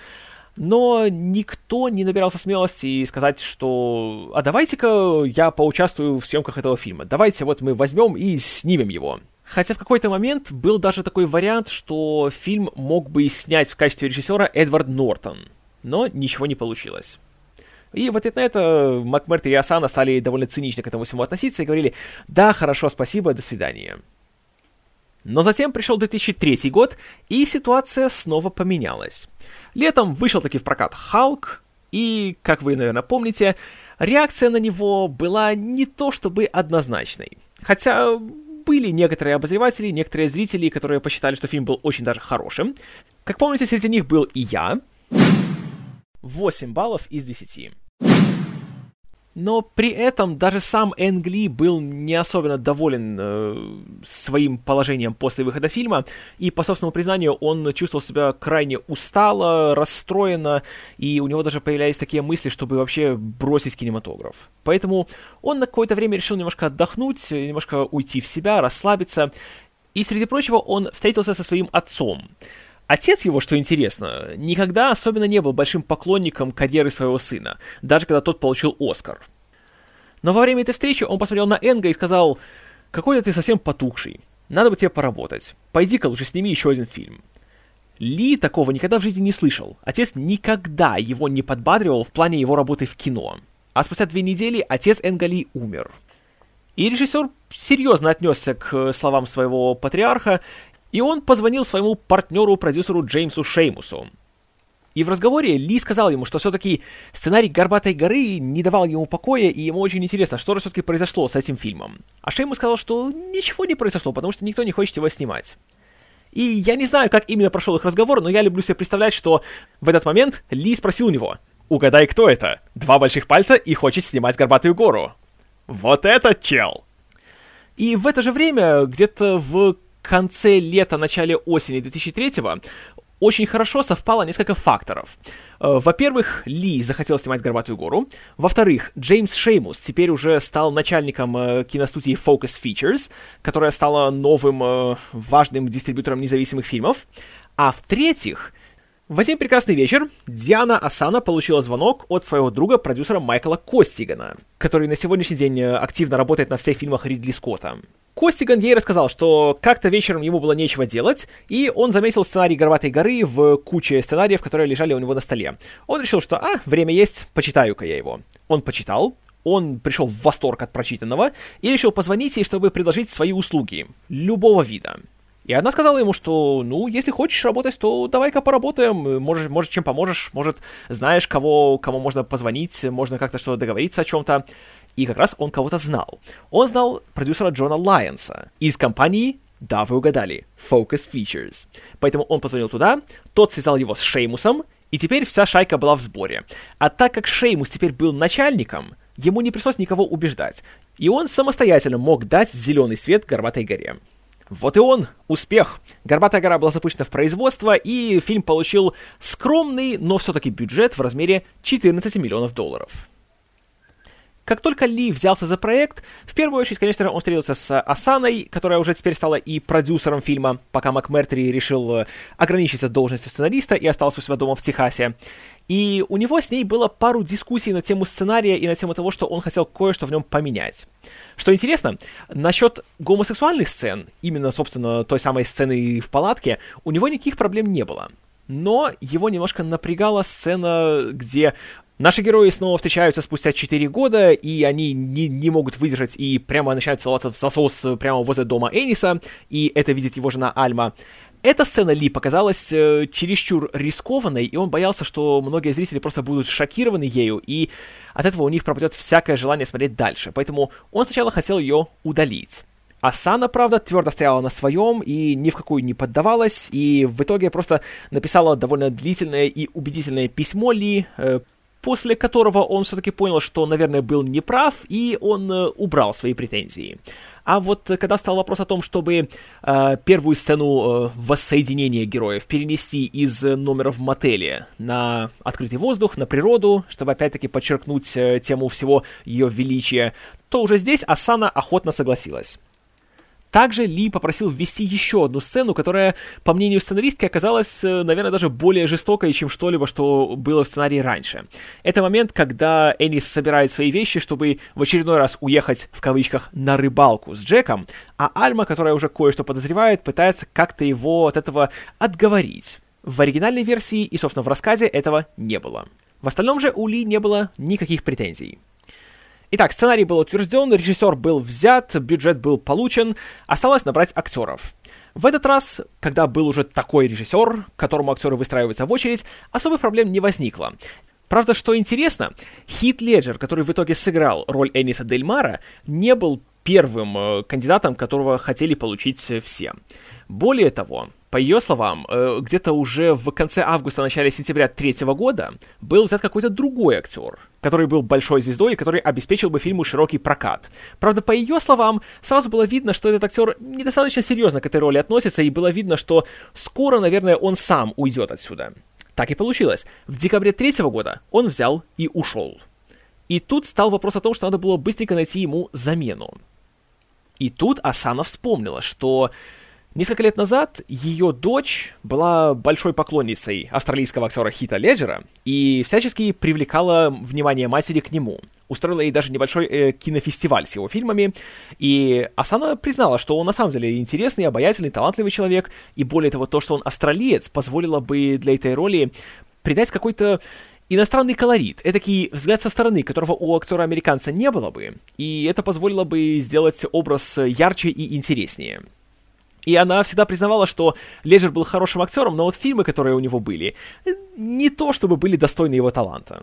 Но никто не набирался смелости сказать, что «А давайте-ка я поучаствую в съемках этого фильма. Давайте вот мы возьмем и снимем его». Хотя в какой-то момент был даже такой вариант, что фильм мог бы снять в качестве режиссера Эдвард Нортон, но ничего не получилось. И в ответ на это МакМертри и Асана стали довольно цинично к этому всему относиться и говорили «Да, хорошо, спасибо, до свидания». Но затем пришел 2003 год, и ситуация снова поменялась. Летом вышел таки в прокат «Халк», и, как вы, наверное, помните, реакция на него была не то чтобы однозначной. Хотя были некоторые обозреватели, некоторые зрители, которые посчитали, что фильм был очень даже хорошим. Как помните, среди них был и я. 8 баллов из 10. Но при этом даже сам Энгли был не особенно доволен э, своим положением после выхода фильма, и, по собственному признанию, он чувствовал себя крайне устало, расстроенно, и у него даже появлялись такие мысли, чтобы вообще бросить кинематограф. Поэтому он на какое-то время решил немножко отдохнуть, немножко уйти в себя, расслабиться, и, среди прочего, он встретился со своим отцом. Отец его, что интересно, никогда особенно не был большим поклонником карьеры своего сына, даже когда тот получил Оскар. Но во время этой встречи он посмотрел на Энга и сказал, «Какой-то ты совсем потухший, надо бы тебе поработать, пойди-ка лучше сними еще один фильм». Ли такого никогда в жизни не слышал. Отец никогда его не подбадривал в плане его работы в кино. А спустя две недели отец Энга Ли умер. И режиссер серьезно отнесся к словам своего патриарха и он позвонил своему партнеру-продюсеру Джеймсу Шеймусу. И в разговоре Ли сказал ему, что все-таки сценарий «Горбатой горы» не давал ему покоя, и ему очень интересно, что же все-таки произошло с этим фильмом. А Шеймус сказал, что ничего не произошло, потому что никто не хочет его снимать. И я не знаю, как именно прошел их разговор, но я люблю себе представлять, что в этот момент Ли спросил у него, «Угадай, кто это? Два больших пальца и хочет снимать «Горбатую гору». Вот этот чел! И в это же время, где-то в конце лета, начале осени 2003-го очень хорошо совпало несколько факторов. Э, во-первых, Ли захотел снимать «Горбатую гору». Во-вторых, Джеймс Шеймус теперь уже стал начальником э, киностудии Focus Features, которая стала новым э, важным дистрибьютором независимых фильмов. А в-третьих, в один прекрасный вечер Диана Асана получила звонок от своего друга, продюсера Майкла Костигана, который на сегодняшний день активно работает на всех фильмах Ридли Скотта. Костиган ей рассказал, что как-то вечером ему было нечего делать, и он заметил сценарий «Горбатой горы» в куче сценариев, которые лежали у него на столе. Он решил, что, а, время есть, почитаю-ка я его. Он почитал, он пришел в восторг от прочитанного и решил позвонить ей, чтобы предложить свои услуги, любого вида. И она сказала ему, что, ну, если хочешь работать, то давай-ка поработаем, может, может, чем поможешь, может, знаешь, кого, кому можно позвонить, можно как-то что-то договориться о чем-то. И как раз он кого-то знал. Он знал продюсера Джона Лайонса из компании да, вы угадали. Focus Features. Поэтому он позвонил туда, тот связал его с Шеймусом, и теперь вся шайка была в сборе. А так как Шеймус теперь был начальником, ему не пришлось никого убеждать, и он самостоятельно мог дать зеленый свет Горбатой горе. Вот и он, успех. Горбатая гора была запущена в производство, и фильм получил скромный, но все-таки бюджет в размере 14 миллионов долларов. Как только Ли взялся за проект, в первую очередь, конечно же, он встретился с Асаной, которая уже теперь стала и продюсером фильма, пока МакМертри решил э, ограничиться должностью сценариста и остался у себя дома в Техасе. И у него с ней было пару дискуссий на тему сценария и на тему того, что он хотел кое-что в нем поменять. Что интересно, насчет гомосексуальных сцен, именно, собственно, той самой сцены в палатке, у него никаких проблем не было. Но его немножко напрягала сцена, где Наши герои снова встречаются спустя 4 года, и они не, не могут выдержать и прямо начинают целоваться в засос прямо возле дома Эниса, и это видит его жена Альма. Эта сцена Ли показалась э, чересчур рискованной, и он боялся, что многие зрители просто будут шокированы ею, и от этого у них пропадет всякое желание смотреть дальше. Поэтому он сначала хотел ее удалить. Асана, правда, твердо стояла на своем и ни в какую не поддавалась, и в итоге просто написала довольно длительное и убедительное письмо Ли, э, после которого он все-таки понял, что, наверное, был неправ, и он э, убрал свои претензии. А вот э, когда стал вопрос о том, чтобы э, первую сцену э, воссоединения героев перенести из номера в мотеле на открытый воздух, на природу, чтобы опять-таки подчеркнуть э, тему всего ее величия, то уже здесь Асана охотно согласилась. Также Ли попросил ввести еще одну сцену, которая, по мнению сценаристки, оказалась, э, наверное, даже более жестокой, чем что-либо, что было в сценарии раньше. Это момент, когда Энис собирает свои вещи, чтобы в очередной раз уехать, в кавычках, на рыбалку с Джеком, а Альма, которая уже кое-что подозревает, пытается как-то его от этого отговорить. В оригинальной версии и, собственно, в рассказе этого не было. В остальном же у Ли не было никаких претензий. Итак, сценарий был утвержден, режиссер был взят, бюджет был получен, осталось набрать актеров. В этот раз, когда был уже такой режиссер, которому актеры выстраиваются в очередь, особых проблем не возникло. Правда, что интересно, Хит Леджер, который в итоге сыграл роль Эниса Дель Мара, не был первым э, кандидатом, которого хотели получить все. Более того, по ее словам, э, где-то уже в конце августа, начале сентября третьего года был взят какой-то другой актер, который был большой звездой и который обеспечил бы фильму широкий прокат. Правда, по ее словам, сразу было видно, что этот актер недостаточно серьезно к этой роли относится, и было видно, что скоро, наверное, он сам уйдет отсюда. Так и получилось. В декабре третьего года он взял и ушел. И тут стал вопрос о том, что надо было быстренько найти ему замену. И тут Асана вспомнила, что Несколько лет назад ее дочь была большой поклонницей австралийского актера Хита Леджера и всячески привлекала внимание матери к нему. Устроила ей даже небольшой э, кинофестиваль с его фильмами, и Асана признала, что он на самом деле интересный, обаятельный, талантливый человек, и более того, то, что он австралиец, позволило бы для этой роли придать какой-то иностранный колорит, этакий взгляд со стороны, которого у актера-американца не было бы, и это позволило бы сделать образ ярче и интереснее. И она всегда признавала, что Леджер был хорошим актером, но вот фильмы, которые у него были, не то чтобы были достойны его таланта.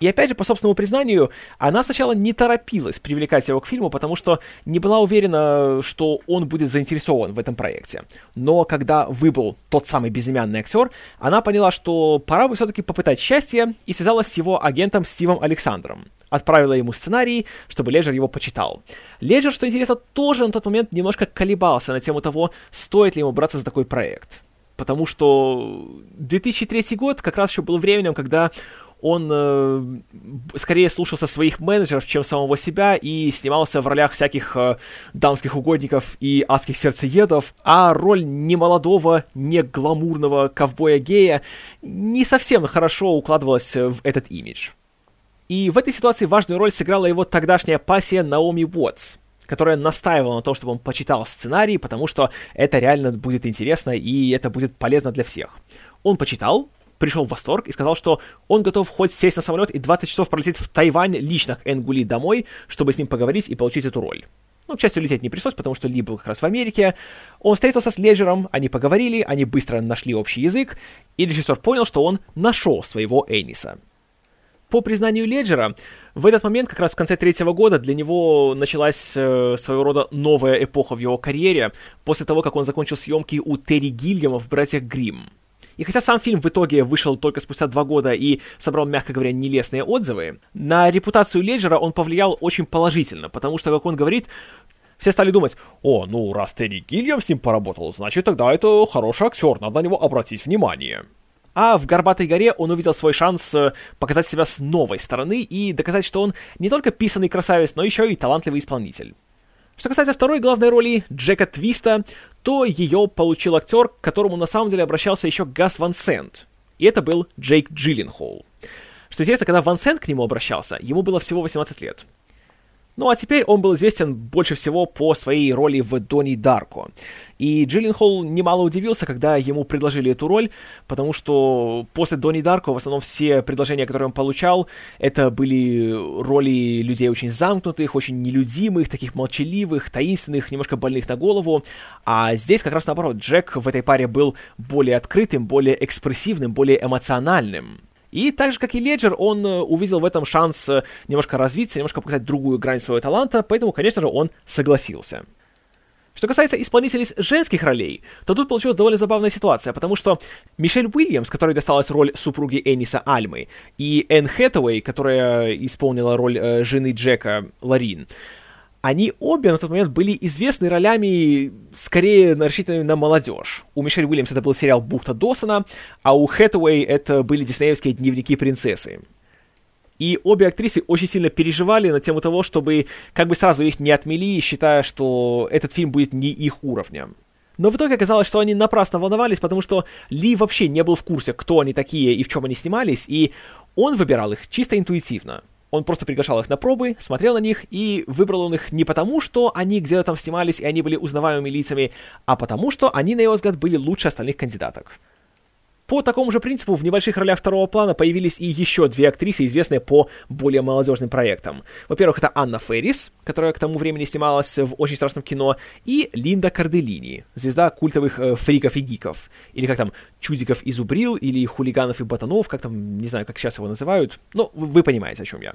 И опять же, по собственному признанию, она сначала не торопилась привлекать его к фильму, потому что не была уверена, что он будет заинтересован в этом проекте. Но когда выбыл тот самый безымянный актер, она поняла, что пора бы все-таки попытать счастье, и связалась с его агентом Стивом Александром. Отправила ему сценарий, чтобы Леджер его почитал. Леджер, что интересно, тоже на тот момент немножко колебался на тему того, стоит ли ему браться за такой проект. Потому что 2003 год как раз еще был временем, когда он э, скорее слушался своих менеджеров, чем самого себя, и снимался в ролях всяких э, дамских угодников и адских сердцеедов, а роль немолодого, не гламурного ковбоя-гея не совсем хорошо укладывалась в этот имидж. И в этой ситуации важную роль сыграла его тогдашняя пассия Наоми Уотс, которая настаивала на том, чтобы он почитал сценарий, потому что это реально будет интересно и это будет полезно для всех. Он почитал, пришел в восторг и сказал, что он готов хоть сесть на самолет и 20 часов пролететь в Тайвань лично к Энгули домой, чтобы с ним поговорить и получить эту роль. Ну, к счастью, лететь не пришлось, потому что Ли был как раз в Америке. Он встретился с Леджером, они поговорили, они быстро нашли общий язык, и режиссер понял, что он нашел своего Эниса. По признанию Леджера, в этот момент, как раз в конце третьего года, для него началась э, своего рода новая эпоха в его карьере, после того, как он закончил съемки у Терри Гильяма в «Братьях Гримм». И хотя сам фильм в итоге вышел только спустя два года и собрал, мягко говоря, нелестные отзывы, на репутацию Леджера он повлиял очень положительно, потому что, как он говорит, все стали думать, о, ну раз Терри Гильям с ним поработал, значит тогда это хороший актер, надо на него обратить внимание. А в «Горбатой горе» он увидел свой шанс э, показать себя с новой стороны и доказать, что он не только писанный красавец, но еще и талантливый исполнитель. Что касается второй главной роли, Джека Твиста, то ее получил актер, к которому на самом деле обращался еще Гас Ван Сент. И это был Джейк Джилленхол. Что интересно, когда Ван Сент к нему обращался, ему было всего 18 лет. Ну а теперь он был известен больше всего по своей роли в Донни Дарко. И Джилленхол немало удивился, когда ему предложили эту роль, потому что после Донни Дарко в основном все предложения, которые он получал, это были роли людей очень замкнутых, очень нелюдимых, таких молчаливых, таинственных, немножко больных на голову. А здесь как раз наоборот, Джек в этой паре был более открытым, более экспрессивным, более эмоциональным. И так же, как и Леджер, он э, увидел в этом шанс э, немножко развиться, немножко показать другую грань своего таланта, поэтому, конечно же, он согласился. Что касается исполнителей женских ролей, то тут получилась довольно забавная ситуация, потому что Мишель Уильямс, которой досталась роль супруги Эниса Альмы, и Энн Хэтэуэй, которая исполнила роль э, жены Джека Ларин, они обе на тот момент были известны ролями, скорее рассчитанными на молодежь. У Мишель Уильямс это был сериал «Бухта Досона», а у Хэтэуэй это были диснеевские «Дневники принцессы». И обе актрисы очень сильно переживали на тему того, чтобы как бы сразу их не отмели, считая, что этот фильм будет не их уровня. Но в итоге оказалось, что они напрасно волновались, потому что Ли вообще не был в курсе, кто они такие и в чем они снимались, и он выбирал их чисто интуитивно. Он просто приглашал их на пробы, смотрел на них, и выбрал он их не потому, что они где-то там снимались, и они были узнаваемыми лицами, а потому, что они, на его взгляд, были лучше остальных кандидаток. По такому же принципу в небольших ролях второго плана появились и еще две актрисы, известные по более молодежным проектам. Во-первых, это Анна Феррис, которая к тому времени снималась в очень страшном кино, и Линда Карделини, звезда культовых э, фриков и гиков. Или как там, чудиков и зубрил, или хулиганов и ботанов, как там, не знаю, как сейчас его называют. Но вы понимаете, о чем я.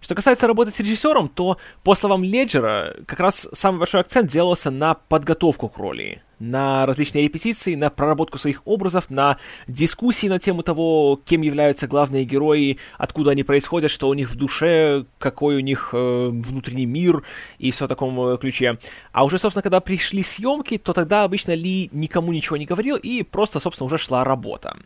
Что касается работы с режиссером, то, по словам Леджера, как раз самый большой акцент делался на подготовку к роли, на различные репетиции, на проработку своих образов, на дискуссии на тему того, кем являются главные герои, откуда они происходят, что у них в душе, какой у них э, внутренний мир и все в таком э, ключе. А уже, собственно, когда пришли съемки, то тогда обычно Ли никому ничего не говорил и просто, собственно, уже шла работа.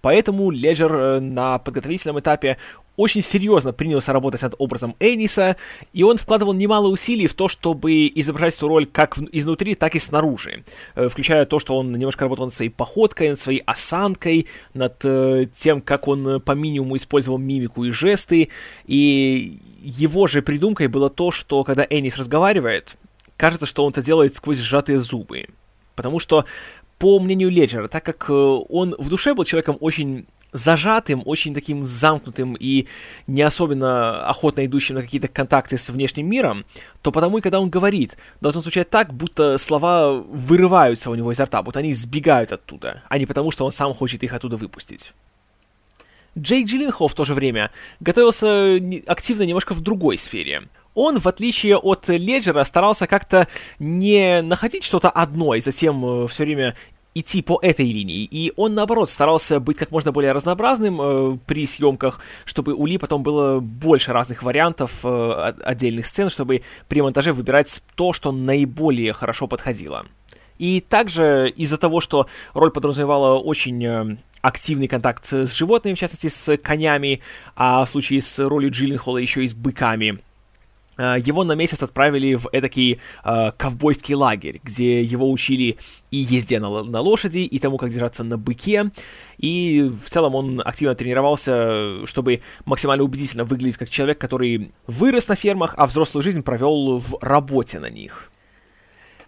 Поэтому Леджер э, на подготовительном этапе очень серьезно принялся работать над образом Эниса, и он вкладывал немало усилий в то, чтобы изображать эту роль как изнутри, так и снаружи, э, включая то, что он немножко работал над своей походкой, над своей осанкой, над э, тем, как он по минимуму использовал мимику и жесты, и его же придумкой было то, что когда Энис разговаривает, кажется, что он это делает сквозь сжатые зубы. Потому что, по мнению Леджера, так как э, он в душе был человеком очень зажатым, очень таким замкнутым и не особенно охотно идущим на какие-то контакты с внешним миром, то потому и когда он говорит, должно звучать так, будто слова вырываются у него изо рта, будто они сбегают оттуда, а не потому, что он сам хочет их оттуда выпустить. Джейк Джилленхол в то же время готовился активно немножко в другой сфере. Он, в отличие от Леджера, старался как-то не находить что-то одно и затем э, все время идти по этой линии. И он, наоборот, старался быть как можно более разнообразным э, при съемках, чтобы у Ли потом было больше разных вариантов э, отдельных сцен, чтобы при монтаже выбирать то, что наиболее хорошо подходило. И также из-за того, что роль подразумевала очень э, активный контакт с животными, в частности с конями, а в случае с ролью Джилленхола еще и с быками – его на месяц отправили в эдакий э, ковбойский лагерь, где его учили и езде на, на лошади, и тому, как держаться на быке. И в целом он активно тренировался, чтобы максимально убедительно выглядеть как человек, который вырос на фермах, а взрослую жизнь провел в работе на них.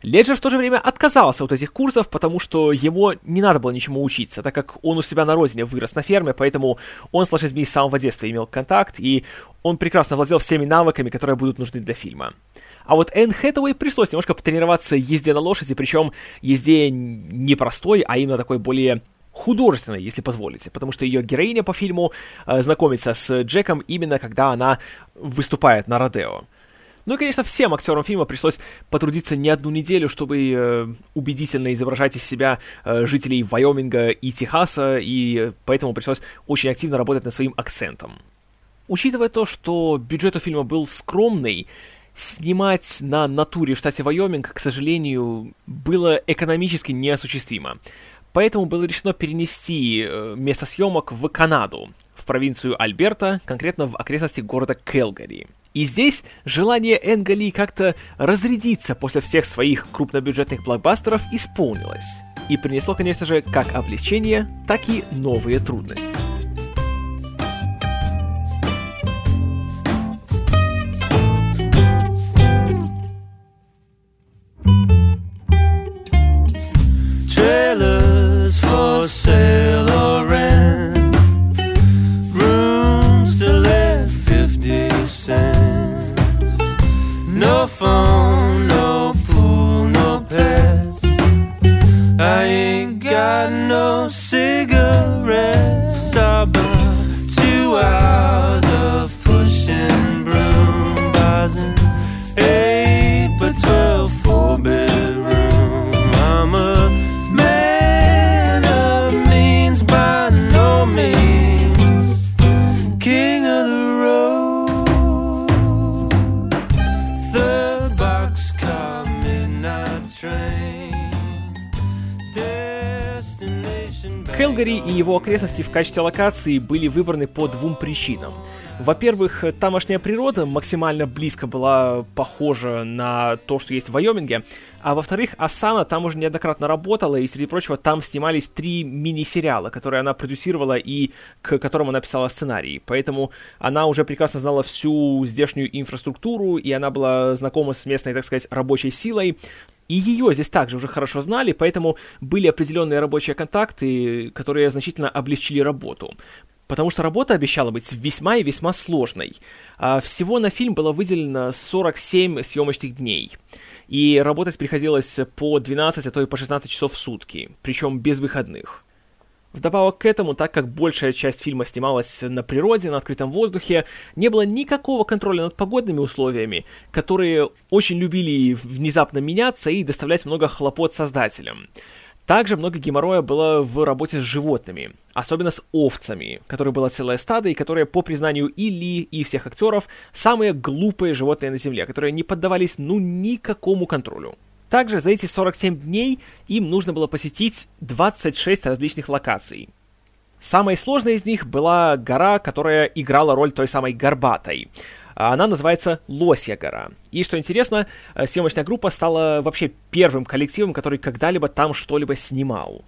Леджер в то же время отказался от этих курсов, потому что его не надо было ничему учиться, так как он у себя на родине вырос на ферме, поэтому он с лошадьми с самого детства имел контакт, и он прекрасно владел всеми навыками, которые будут нужны для фильма. А вот Энн Хэтэуэй пришлось немножко потренироваться езде на лошади, причем езде не простой, а именно такой более художественной, если позволите, потому что ее героиня по фильму э, знакомится с Джеком именно когда она выступает на Родео. Ну и, конечно, всем актерам фильма пришлось потрудиться не одну неделю, чтобы э, убедительно изображать из себя э, жителей Вайоминга и Техаса, и поэтому пришлось очень активно работать над своим акцентом. Учитывая то, что бюджет у фильма был скромный, снимать на натуре в штате Вайоминг, к сожалению, было экономически неосуществимо. поэтому было решено перенести э, место съемок в Канаду, в провинцию Альберта, конкретно в окрестности города Келгари. И здесь желание Энгали как-то разрядиться после всех своих крупнобюджетных блокбастеров исполнилось. И принесло, конечно же, как облегчение, так и новые трудности. Келгари и его окрестности в качестве локации были выбраны по двум причинам. Во-первых, тамошняя природа максимально близко была похожа на то, что есть в Вайоминге, а во-вторых, Асана там уже неоднократно работала, и, среди прочего, там снимались три мини-сериала, которые она продюсировала и к которым она писала сценарий. Поэтому она уже прекрасно знала всю здешнюю инфраструктуру, и она была знакома с местной, так сказать, рабочей силой, и ее здесь также уже хорошо знали, поэтому были определенные рабочие контакты, которые значительно облегчили работу. Потому что работа обещала быть весьма и весьма сложной. А всего на фильм было выделено 47 съемочных дней. И работать приходилось по 12, а то и по 16 часов в сутки, причем без выходных. Вдобавок к этому, так как большая часть фильма снималась на природе, на открытом воздухе, не было никакого контроля над погодными условиями, которые очень любили внезапно меняться и доставлять много хлопот создателям. Также много геморроя было в работе с животными, особенно с овцами, которые было целое стадо, и которые, по признанию и Ли, и всех актеров, самые глупые животные на Земле, которые не поддавались ну никакому контролю. Также за эти 47 дней им нужно было посетить 26 различных локаций. Самой сложной из них была гора, которая играла роль той самой Горбатой. Она называется Лосья гора. И что интересно, э, съемочная группа стала вообще первым коллективом, который когда-либо там что-либо снимал.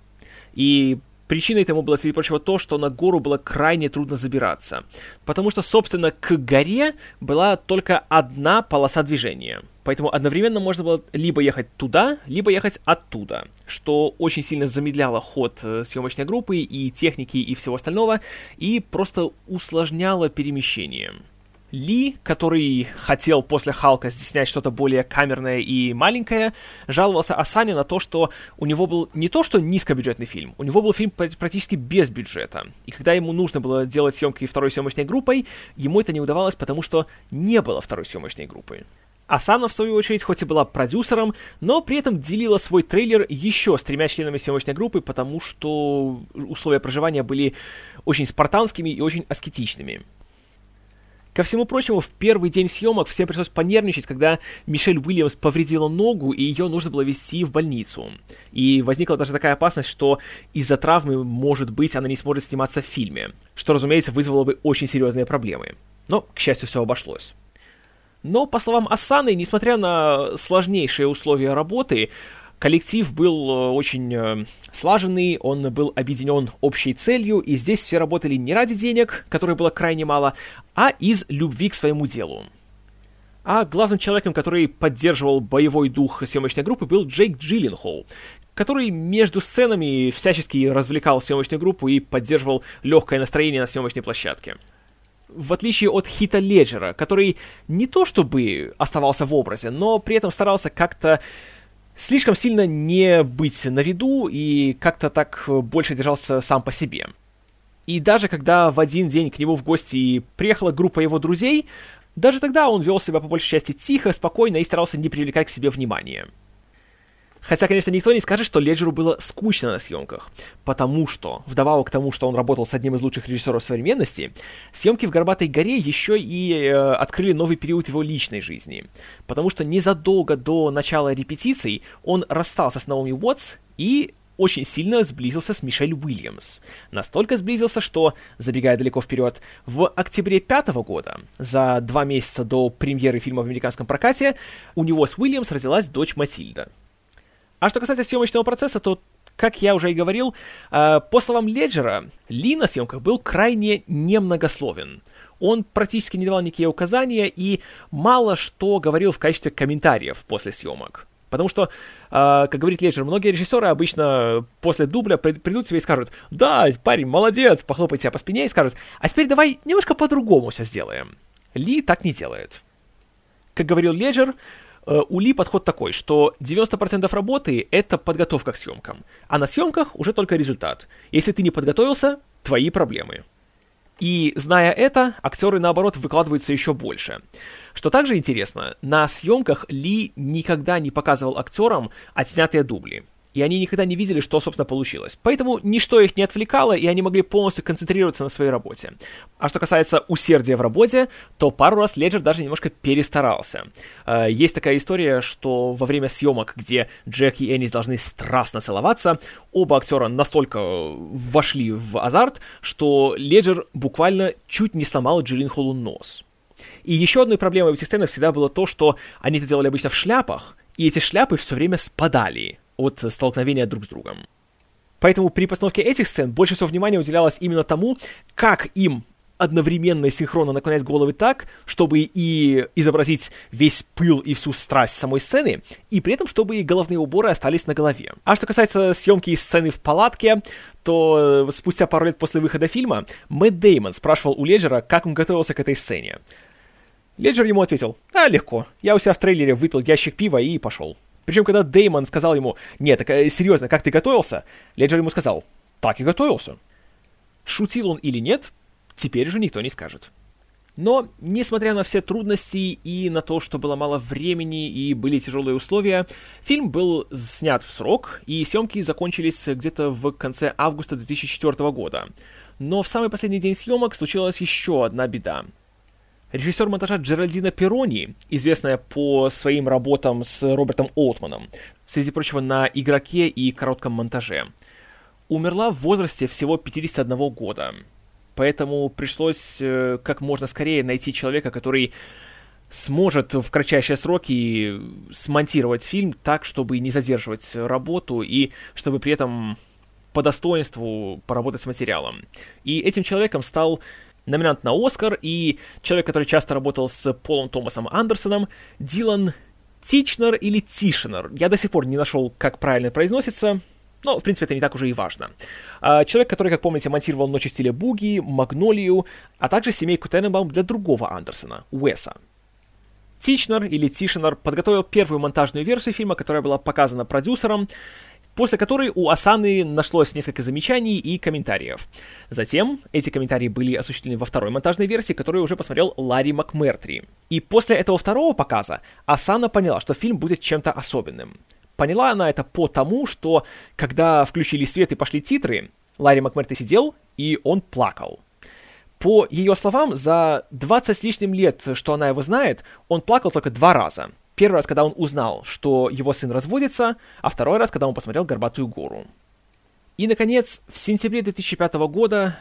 И Причиной тому было, среди прочего, то, что на гору было крайне трудно забираться. Потому что, собственно, к горе была только одна полоса движения. Поэтому одновременно можно было либо ехать туда, либо ехать оттуда, что очень сильно замедляло ход э, съемочной группы и техники и всего остального, и просто усложняло перемещение. Ли, который хотел после Халка снять что-то более камерное и маленькое, жаловался Асане на то, что у него был не то что низкобюджетный фильм, у него был фильм практически без бюджета. И когда ему нужно было делать съемки второй съемочной группой, ему это не удавалось, потому что не было второй съемочной группы. Асана, в свою очередь, хоть и была продюсером, но при этом делила свой трейлер еще с тремя членами съемочной группы, потому что условия проживания были очень спартанскими и очень аскетичными. Ко всему прочему, в первый день съемок всем пришлось понервничать, когда Мишель Уильямс повредила ногу, и ее нужно было везти в больницу. И возникла даже такая опасность, что из-за травмы, может быть, она не сможет сниматься в фильме, что, разумеется, вызвало бы очень серьезные проблемы. Но, к счастью, все обошлось. Но, по словам Асаны, несмотря на сложнейшие условия работы, Коллектив был э, очень э, слаженный, он был объединен общей целью, и здесь все работали не ради денег, которых было крайне мало, а из любви к своему делу. А главным человеком, который поддерживал боевой дух съемочной группы, был Джейк Джилленхол, который между сценами всячески развлекал съемочную группу и поддерживал легкое настроение на съемочной площадке. В отличие от Хита Леджера, который не то чтобы оставался в образе, но при этом старался как-то слишком сильно не быть на виду и как-то так больше держался сам по себе. И даже когда в один день к нему в гости приехала группа его друзей, даже тогда он вел себя по большей части тихо, спокойно и старался не привлекать к себе внимания. Хотя, конечно, никто не скажет, что Леджеру было скучно на съемках, потому что, вдобавок к тому, что он работал с одним из лучших режиссеров современности, съемки в «Горбатой горе» еще и э, открыли новый период его личной жизни. Потому что незадолго до начала репетиций он расстался с Наоми Уотс и очень сильно сблизился с Мишель Уильямс. Настолько сблизился, что, забегая далеко вперед, в октябре пятого года, за два месяца до премьеры фильма в американском прокате, у него с Уильямс родилась дочь Матильда. А что касается съемочного процесса, то как я уже и говорил, э, по словам Леджера, Ли на съемках был крайне немногословен. Он практически не давал никакие указания и мало что говорил в качестве комментариев после съемок. Потому что, э, как говорит Леджер, многие режиссеры обычно после дубля придут себе и скажут, да, парень, молодец, похлопать себя по спине и скажут, а теперь давай немножко по-другому все сделаем. Ли так не делает. Как говорил Леджер, Э, у Ли подход такой, что 90% работы — это подготовка к съемкам, а на съемках уже только результат. Если ты не подготовился, твои проблемы. И зная это, актеры, наоборот, выкладываются еще больше. Что также интересно, на съемках Ли никогда не показывал актерам отснятые дубли и они никогда не видели, что, собственно, получилось. Поэтому ничто их не отвлекало, и они могли полностью концентрироваться на своей работе. А что касается усердия в работе, то пару раз Леджер даже немножко перестарался. Э, есть такая история, что во время съемок, где Джек и Эннис должны страстно целоваться, оба актера настолько вошли в азарт, что Леджер буквально чуть не сломал Джиллин Холлу нос. И еще одной проблемой в этих сценах всегда было то, что они это делали обычно в шляпах, и эти шляпы все время спадали от столкновения друг с другом. Поэтому при постановке этих сцен больше всего внимания уделялось именно тому, как им одновременно и синхронно наклонять головы так, чтобы и изобразить весь пыл и всю страсть самой сцены, и при этом, чтобы и головные уборы остались на голове. А что касается съемки и сцены в палатке, то спустя пару лет после выхода фильма Мэтт Деймон спрашивал у Леджера, как он готовился к этой сцене. Леджер ему ответил, а, легко, я у себя в трейлере выпил ящик пива и пошел. Причем, когда Деймон сказал ему, нет, так э, серьезно, как ты готовился? Леджер ему сказал, так и готовился. Шутил он или нет, теперь же никто не скажет. Но, несмотря на все трудности и на то, что было мало времени и были тяжелые условия, фильм был снят в срок, и съемки закончились где-то в конце августа 2004 года. Но в самый последний день съемок случилась еще одна беда. Режиссер монтажа Джеральдина Перони, известная по своим работам с Робертом Олтманом, среди прочего на «Игроке» и коротком монтаже, умерла в возрасте всего 51 года. Поэтому пришлось э, как можно скорее найти человека, который сможет в кратчайшие сроки смонтировать фильм так, чтобы не задерживать работу и чтобы при этом по достоинству поработать с материалом. И этим человеком стал номинант на Оскар, и человек, который часто работал с Полом Томасом Андерсоном, Дилан Тичнер или Тишнер. Я до сих пор не нашел, как правильно произносится, но, в принципе, это не так уже и важно. А, человек, который, как помните, монтировал «Ночи в стиле буги», «Магнолию», а также «Семейку Тененбаум» для другого Андерсона, Уэса. Тичнер или Тишнер подготовил первую монтажную версию фильма, которая была показана продюсером, после которой у Асаны нашлось несколько замечаний и комментариев. Затем эти комментарии были осуществлены во второй монтажной версии, которую уже посмотрел Ларри МакМертри. И после этого второго показа Асана поняла, что фильм будет чем-то особенным. Поняла она это потому, что когда включили свет и пошли титры, Ларри МакМертри сидел, и он плакал. По ее словам, за 20 с лишним лет, что она его знает, он плакал только два раза — Первый раз, когда он узнал, что его сын разводится, а второй раз, когда он посмотрел «Горбатую гору». И, наконец, в сентябре 2005 года,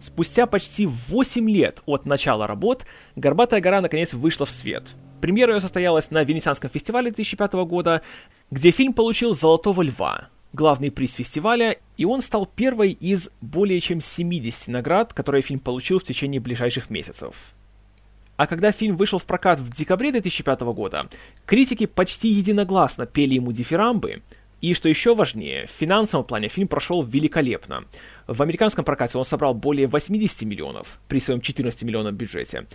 спустя почти 8 лет от начала работ, «Горбатая гора» наконец вышла в свет. Премьера ее состоялась на Венецианском фестивале 2005 года, где фильм получил «Золотого льва», главный приз фестиваля, и он стал первой из более чем 70 наград, которые фильм получил в течение ближайших месяцев. А когда фильм вышел в прокат в декабре 2005 года, критики почти единогласно пели ему дифирамбы, и что еще важнее, в финансовом плане фильм прошел великолепно. В американском прокате он собрал более 80 миллионов при своем 14 миллионном бюджете.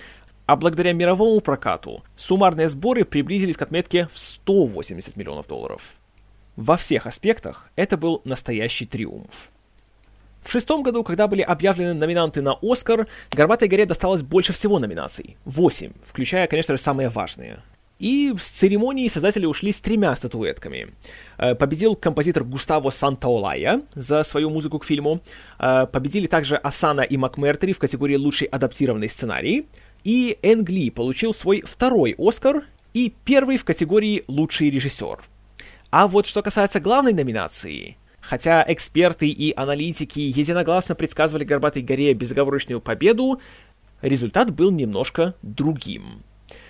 А благодаря мировому прокату суммарные сборы приблизились к отметке в 180 миллионов долларов. Во всех аспектах это был настоящий триумф. В шестом году, когда были объявлены номинанты на Оскар, «Горбатой горе» досталось больше всего номинаций. Восемь, включая, конечно же, самые важные. И с церемонии создатели ушли с тремя статуэтками. Э, победил композитор Густаво Сантаолая за свою музыку к фильму. Э, победили также Асана и МакМертери в категории «Лучший адаптированный сценарий». И Энг Ли получил свой второй Оскар и первый в категории «Лучший режиссер». А вот что касается главной номинации, Хотя эксперты и аналитики единогласно предсказывали «Горбатой горе» безоговорочную победу, результат был немножко другим.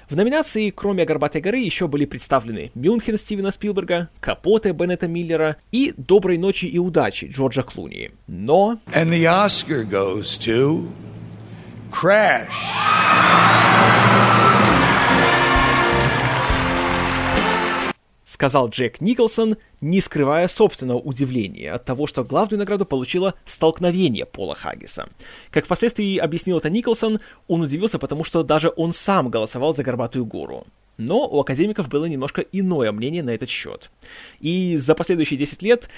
В номинации, кроме «Горбатой горы», еще были представлены «Мюнхен» Стивена Спилберга, «Капоте» Беннета Миллера и «Доброй ночи и удачи» Джорджа Клуни. Но... And the Oscar goes to Crash. Сказал Джек Николсон, не скрывая собственного удивления от того, что главную награду получило столкновение Пола Хаггиса. Как впоследствии объяснил это Николсон, он удивился, потому что даже он сам голосовал за «Горбатую гору». Но у академиков было немножко иное мнение на этот счет. И за последующие 10 лет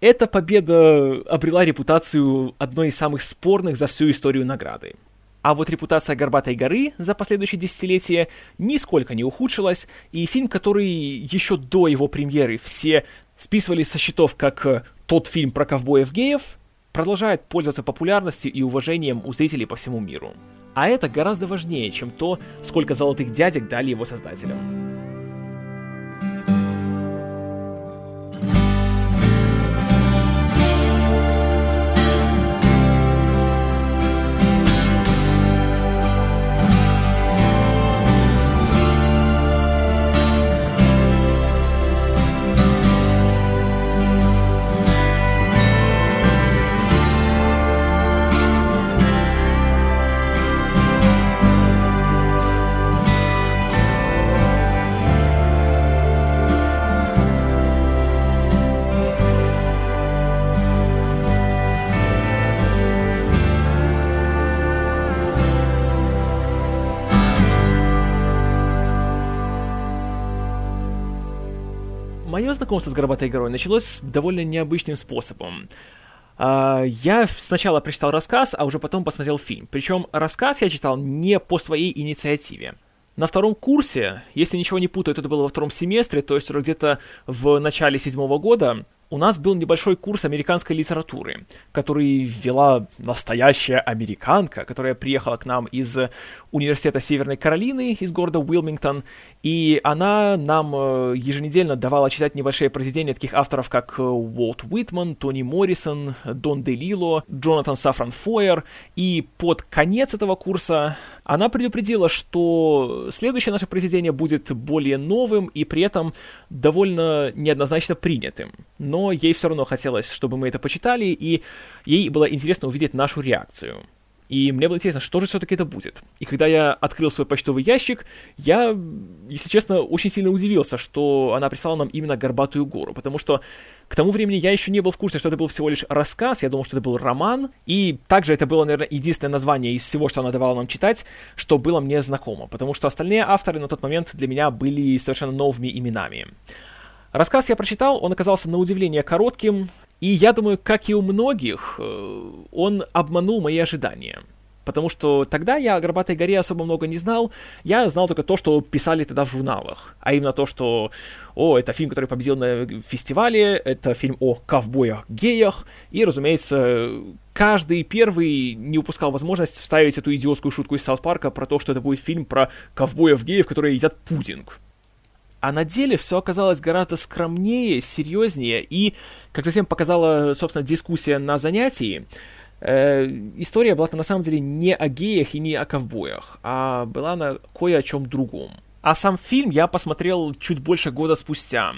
эта победа обрела репутацию одной из самых спорных за всю историю награды. А вот репутация «Горбатой горы» за последующие десятилетия нисколько не ухудшилась, и фильм, который еще до его премьеры все списывали со счетов как э, тот фильм про ковбоев-геев, продолжает пользоваться популярностью и уважением у зрителей по всему миру. А это гораздо важнее, чем то, сколько золотых дядек дали его создателям. Знакомство с «Горбатой горой» началось довольно необычным способом. Uh, я сначала прочитал рассказ, а уже потом посмотрел фильм. Причем рассказ я читал не по своей инициативе. На втором курсе, если ничего не путаю, это было во втором семестре, то есть где-то в начале седьмого года, у нас был небольшой курс американской литературы, который вела настоящая американка, которая приехала к нам из университета Северной Каролины, из города Уилмингтон, и она нам э, еженедельно давала читать небольшие произведения таких авторов, как э, Уолт Уитман, Тони Моррисон, Дон Делило, Джонатан Сафран Фойер, и под конец этого курса она предупредила, что следующее наше произведение будет более новым и при этом довольно неоднозначно принятым. Но ей все равно хотелось, чтобы мы это почитали, и ей было интересно увидеть нашу реакцию. И мне было интересно, что же все-таки это будет. И когда я открыл свой почтовый ящик, я, если честно, очень сильно удивился, что она прислала нам именно «Горбатую гору», потому что к тому времени я еще не был в курсе, что это был всего лишь рассказ, я думал, что это был роман, и также это было, наверное, единственное название из всего, что она давала нам читать, что было мне знакомо, потому что остальные авторы на тот момент для меня были совершенно новыми именами. Рассказ я прочитал, он оказался на удивление коротким, и я думаю, как и у многих, э, он обманул мои ожидания. Потому что тогда я о «Горбатой горе» особо много не знал. Я знал только то, что писали тогда в журналах. А именно то, что, о, это фильм, который победил на фестивале, это фильм о ковбоях-геях. И, разумеется, каждый первый не упускал возможность вставить эту идиотскую шутку из Саут Парка про то, что это будет фильм про ковбоев-геев, которые едят пудинг. А на деле все оказалось гораздо скромнее, серьезнее, и, как затем показала, собственно, дискуссия на занятии, э, история была на самом деле не о геях и не о ковбоях, а была на кое о чем другом. А сам фильм я посмотрел чуть больше года спустя.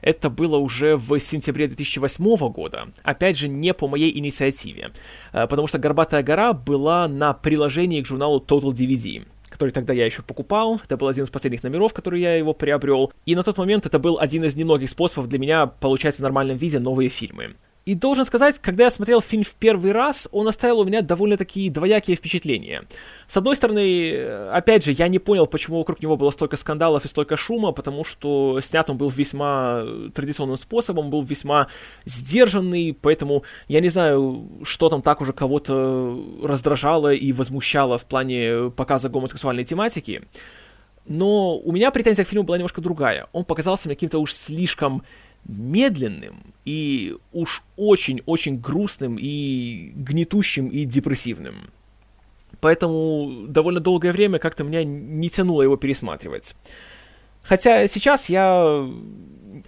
Это было уже в сентябре 2008 года. Опять же, не по моей инициативе. Э, потому что «Горбатая гора» была на приложении к журналу Total DVD который тогда я еще покупал. Это был один из последних номеров, который я его приобрел. И на тот момент это был один из немногих способов для меня получать в нормальном виде новые фильмы. И должен сказать, когда я смотрел фильм в первый раз, он оставил у меня довольно такие двоякие впечатления. С одной стороны, опять же, я не понял, почему вокруг него было столько скандалов и столько шума, потому что снят он был весьма традиционным способом, был весьма сдержанный, поэтому я не знаю, что там так уже кого-то раздражало и возмущало в плане показа гомосексуальной тематики. Но у меня претензия к фильму была немножко другая. Он показался мне каким-то уж слишком медленным и уж очень-очень грустным и гнетущим и депрессивным. Поэтому довольно долгое время как-то меня не тянуло его пересматривать. Хотя сейчас я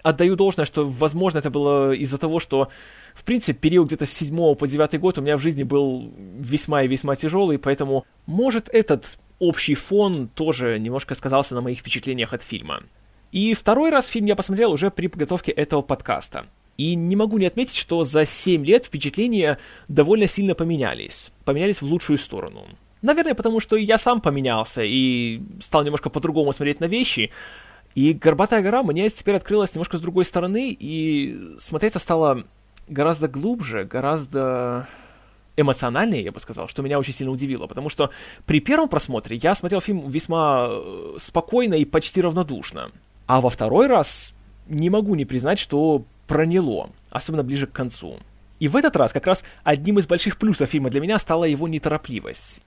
отдаю должное, что, возможно, это было из-за того, что, в принципе, период где-то с 7 по 9 год у меня в жизни был весьма и весьма тяжелый, поэтому, может, этот общий фон тоже немножко сказался на моих впечатлениях от фильма. И второй раз фильм я посмотрел уже при подготовке этого подкаста. И не могу не отметить, что за 7 лет впечатления довольно сильно поменялись. Поменялись в лучшую сторону. Наверное, потому что я сам поменялся и стал немножко по-другому смотреть на вещи. И «Горбатая гора» мне теперь открылась немножко с другой стороны, и смотреться стало гораздо глубже, гораздо эмоциональнее, я бы сказал, что меня очень сильно удивило, потому что при первом просмотре я смотрел фильм весьма э, спокойно и почти равнодушно. А во второй раз не могу не признать, что проняло, особенно ближе к концу. И в этот раз как раз одним из больших плюсов фильма для меня стала его неторопливость,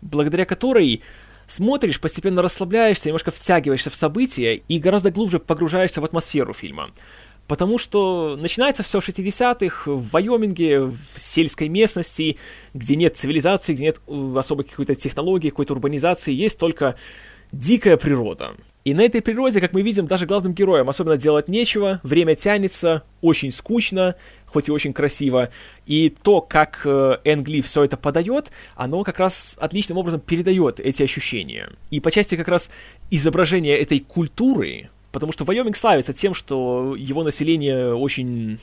благодаря которой смотришь, постепенно расслабляешься, немножко втягиваешься в события и гораздо глубже погружаешься в атмосферу фильма. Потому что начинается все в 60-х в Вайоминге, в сельской местности, где нет цивилизации, где нет э, особой какой-то технологии, какой-то урбанизации, есть только дикая природа. И на этой природе, как мы видим, даже главным героям особенно делать нечего, время тянется, очень скучно, хоть и очень красиво. И то, как э, Энгли все это подает, оно как раз отличным образом передает эти ощущения. И по части как раз изображения этой культуры, потому что Вайоминг славится тем, что его население очень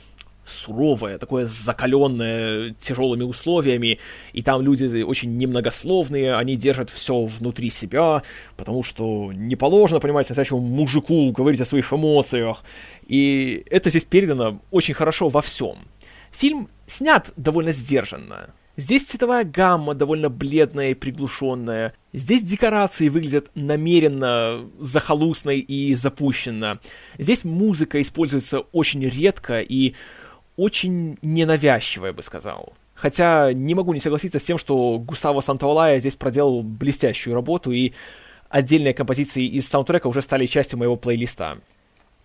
суровое, такое закаленное тяжелыми условиями, и там люди очень немногословные, они держат все внутри себя, потому что не положено, понимаете, настоящему мужику говорить о своих эмоциях. И это здесь передано очень хорошо во всем. Фильм снят довольно сдержанно. Здесь цветовая гамма довольно бледная и приглушенная. Здесь декорации выглядят намеренно захолустной и запущенно. Здесь музыка используется очень редко и очень ненавязчиво, я бы сказал. Хотя не могу не согласиться с тем, что Густаво Сантаолая здесь проделал блестящую работу, и отдельные композиции из саундтрека уже стали частью моего плейлиста.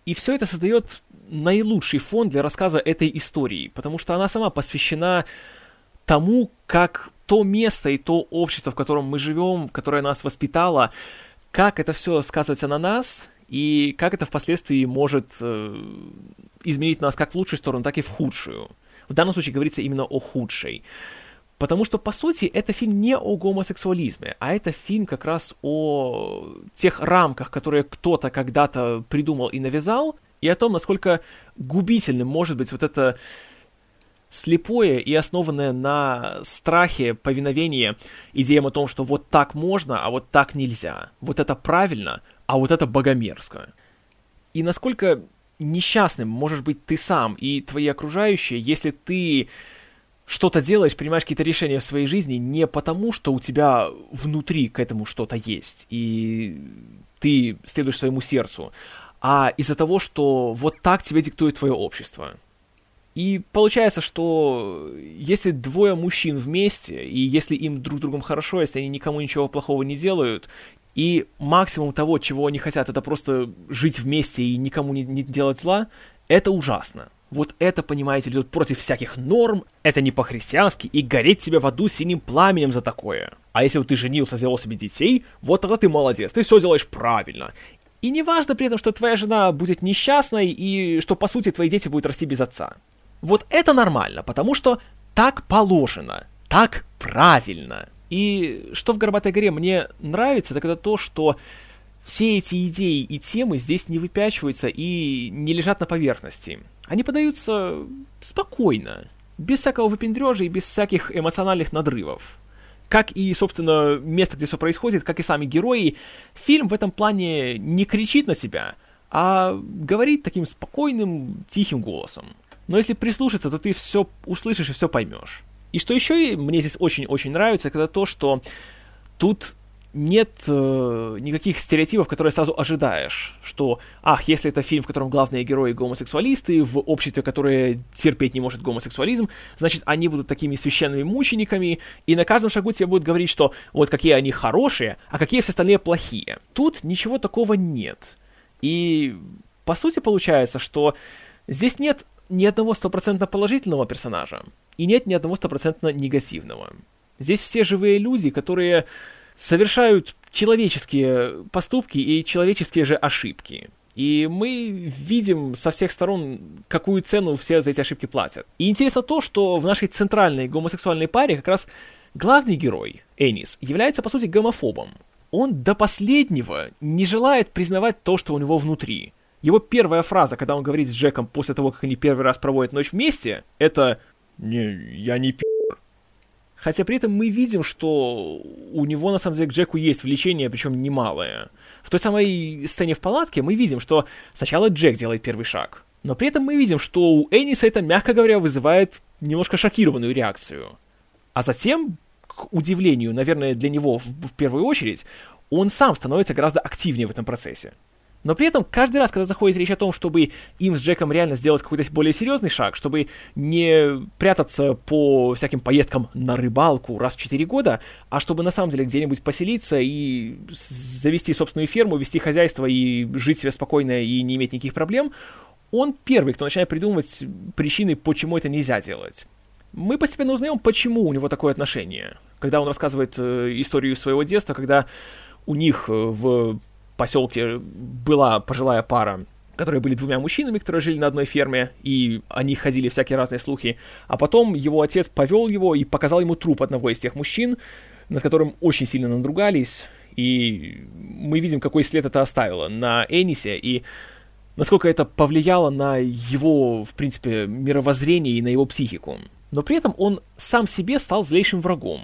И все это создает наилучший фон для рассказа этой истории, потому что она сама посвящена тому, как то место и то общество, в котором мы живем, которое нас воспитало, как это все сказывается на нас, и как это впоследствии может э, изменить нас как в лучшую сторону, так и в худшую. В данном случае говорится именно о худшей. Потому что, по сути, это фильм не о гомосексуализме, а это фильм как раз о тех рамках, которые кто-то когда-то придумал и навязал, и о том, насколько губительным может быть вот это слепое и основанное на страхе повиновение идеям о том, что вот так можно, а вот так нельзя. Вот это правильно, а вот это богомерзко. И насколько несчастным можешь быть ты сам и твои окружающие, если ты что-то делаешь, принимаешь какие-то решения в своей жизни не потому, что у тебя внутри к этому что-то есть, и ты следуешь своему сердцу, а из-за того, что вот так тебе диктует твое общество. И получается, что если двое мужчин вместе, и если им друг другом хорошо, если они никому ничего плохого не делают, и максимум того, чего они хотят, это просто жить вместе и никому не, не делать зла, это ужасно. Вот это, понимаете, идет против всяких норм, это не по-христиански, и гореть тебе в аду синим пламенем за такое. А если вот ты женился, сделал себе детей, вот тогда ты молодец, ты все делаешь правильно. И не важно при этом, что твоя жена будет несчастной, и что, по сути, твои дети будут расти без отца. Вот это нормально, потому что так положено, так правильно. И что в «Горбатой горе» мне нравится, так это то, что все эти идеи и темы здесь не выпячиваются и не лежат на поверхности. Они подаются спокойно, без всякого выпендрежа и без всяких эмоциональных надрывов. Как и, собственно, место, где все происходит, как и сами герои, фильм в этом плане не кричит на тебя, а говорит таким спокойным, тихим голосом. Но если прислушаться, то ты все услышишь и все поймешь. И что еще мне здесь очень-очень нравится, это то, что тут нет э, никаких стереотипов, которые сразу ожидаешь, что, ах, если это фильм, в котором главные герои гомосексуалисты, в обществе, которое терпеть не может гомосексуализм, значит, они будут такими священными мучениками, и на каждом шагу тебе будут говорить, что вот какие они хорошие, а какие все остальные плохие. Тут ничего такого нет. И, по сути, получается, что здесь нет ни одного стопроцентно положительного персонажа, и нет ни одного стопроцентно негативного. Здесь все живые люди, которые совершают человеческие поступки и человеческие же ошибки. И мы видим со всех сторон, какую цену все за эти ошибки платят. И интересно то, что в нашей центральной гомосексуальной паре как раз главный герой, Энис, является, по сути, гомофобом. Он до последнего не желает признавать то, что у него внутри. Его первая фраза, когда он говорит с Джеком после того, как они первый раз проводят ночь вместе, это «Не, я не пи***». Хотя при этом мы видим, что у него на самом деле к Джеку есть влечение, причем немалое. В той самой сцене в палатке мы видим, что сначала Джек делает первый шаг, но при этом мы видим, что у Энниса это, мягко говоря, вызывает немножко шокированную реакцию. А затем, к удивлению, наверное, для него в, в первую очередь, он сам становится гораздо активнее в этом процессе. Но при этом каждый раз, когда заходит речь о том, чтобы им с Джеком реально сделать какой-то более серьезный шаг, чтобы не прятаться по всяким поездкам на рыбалку раз в 4 года, а чтобы на самом деле где-нибудь поселиться и завести собственную ферму, вести хозяйство и жить себе спокойно и не иметь никаких проблем, он первый, кто начинает придумывать причины, почему это нельзя делать. Мы постепенно узнаем, почему у него такое отношение. Когда он рассказывает э, историю своего детства, когда у них э, в поселке была пожилая пара, которые были двумя мужчинами, которые жили на одной ферме, и они ходили всякие разные слухи. А потом его отец повел его и показал ему труп одного из тех мужчин, над которым очень сильно надругались. И мы видим, какой след это оставило на Энисе, и насколько это повлияло на его, в принципе, мировоззрение и на его психику. Но при этом он сам себе стал злейшим врагом.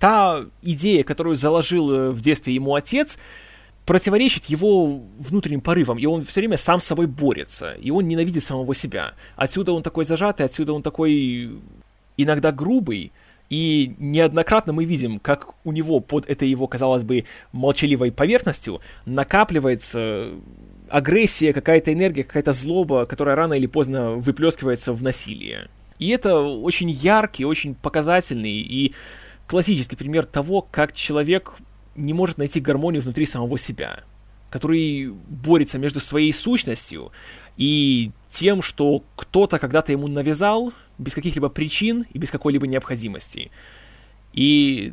Та идея, которую заложил э, в детстве ему отец, противоречит его внутренним порывам, и он все время сам с собой борется, и он ненавидит самого себя. Отсюда он такой зажатый, отсюда он такой иногда грубый, и неоднократно мы видим, как у него под этой его, казалось бы, молчаливой поверхностью накапливается агрессия, какая-то энергия, какая-то злоба, которая рано или поздно выплескивается в насилие. И это очень яркий, очень показательный и классический пример того, как человек не может найти гармонию внутри самого себя, который борется между своей сущностью и тем, что кто-то когда-то ему навязал без каких-либо причин и без какой-либо необходимости. И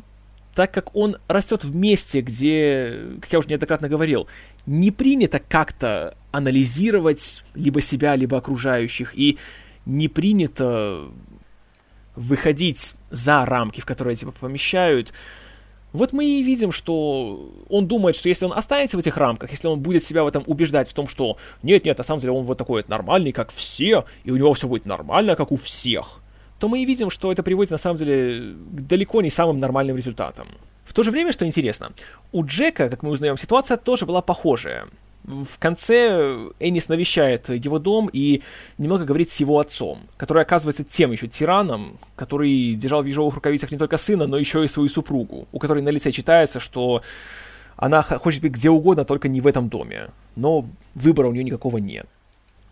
так как он растет в месте, где, как я уже неоднократно говорил, не принято как-то анализировать либо себя, либо окружающих, и не принято выходить за рамки, в которые тебя помещают, вот мы и видим, что он думает, что если он останется в этих рамках, если он будет себя в этом убеждать, в том, что нет-нет, на самом деле он вот такой вот нормальный, как все, и у него все будет нормально, как у всех, то мы и видим, что это приводит на самом деле к далеко не самым нормальным результатам. В то же время, что интересно, у Джека, как мы узнаем, ситуация тоже была похожая в конце Энис навещает его дом и немного говорит с его отцом, который оказывается тем еще тираном, который держал в ежовых рукавицах не только сына, но еще и свою супругу, у которой на лице читается, что она хочет быть где угодно, только не в этом доме. Но выбора у нее никакого нет.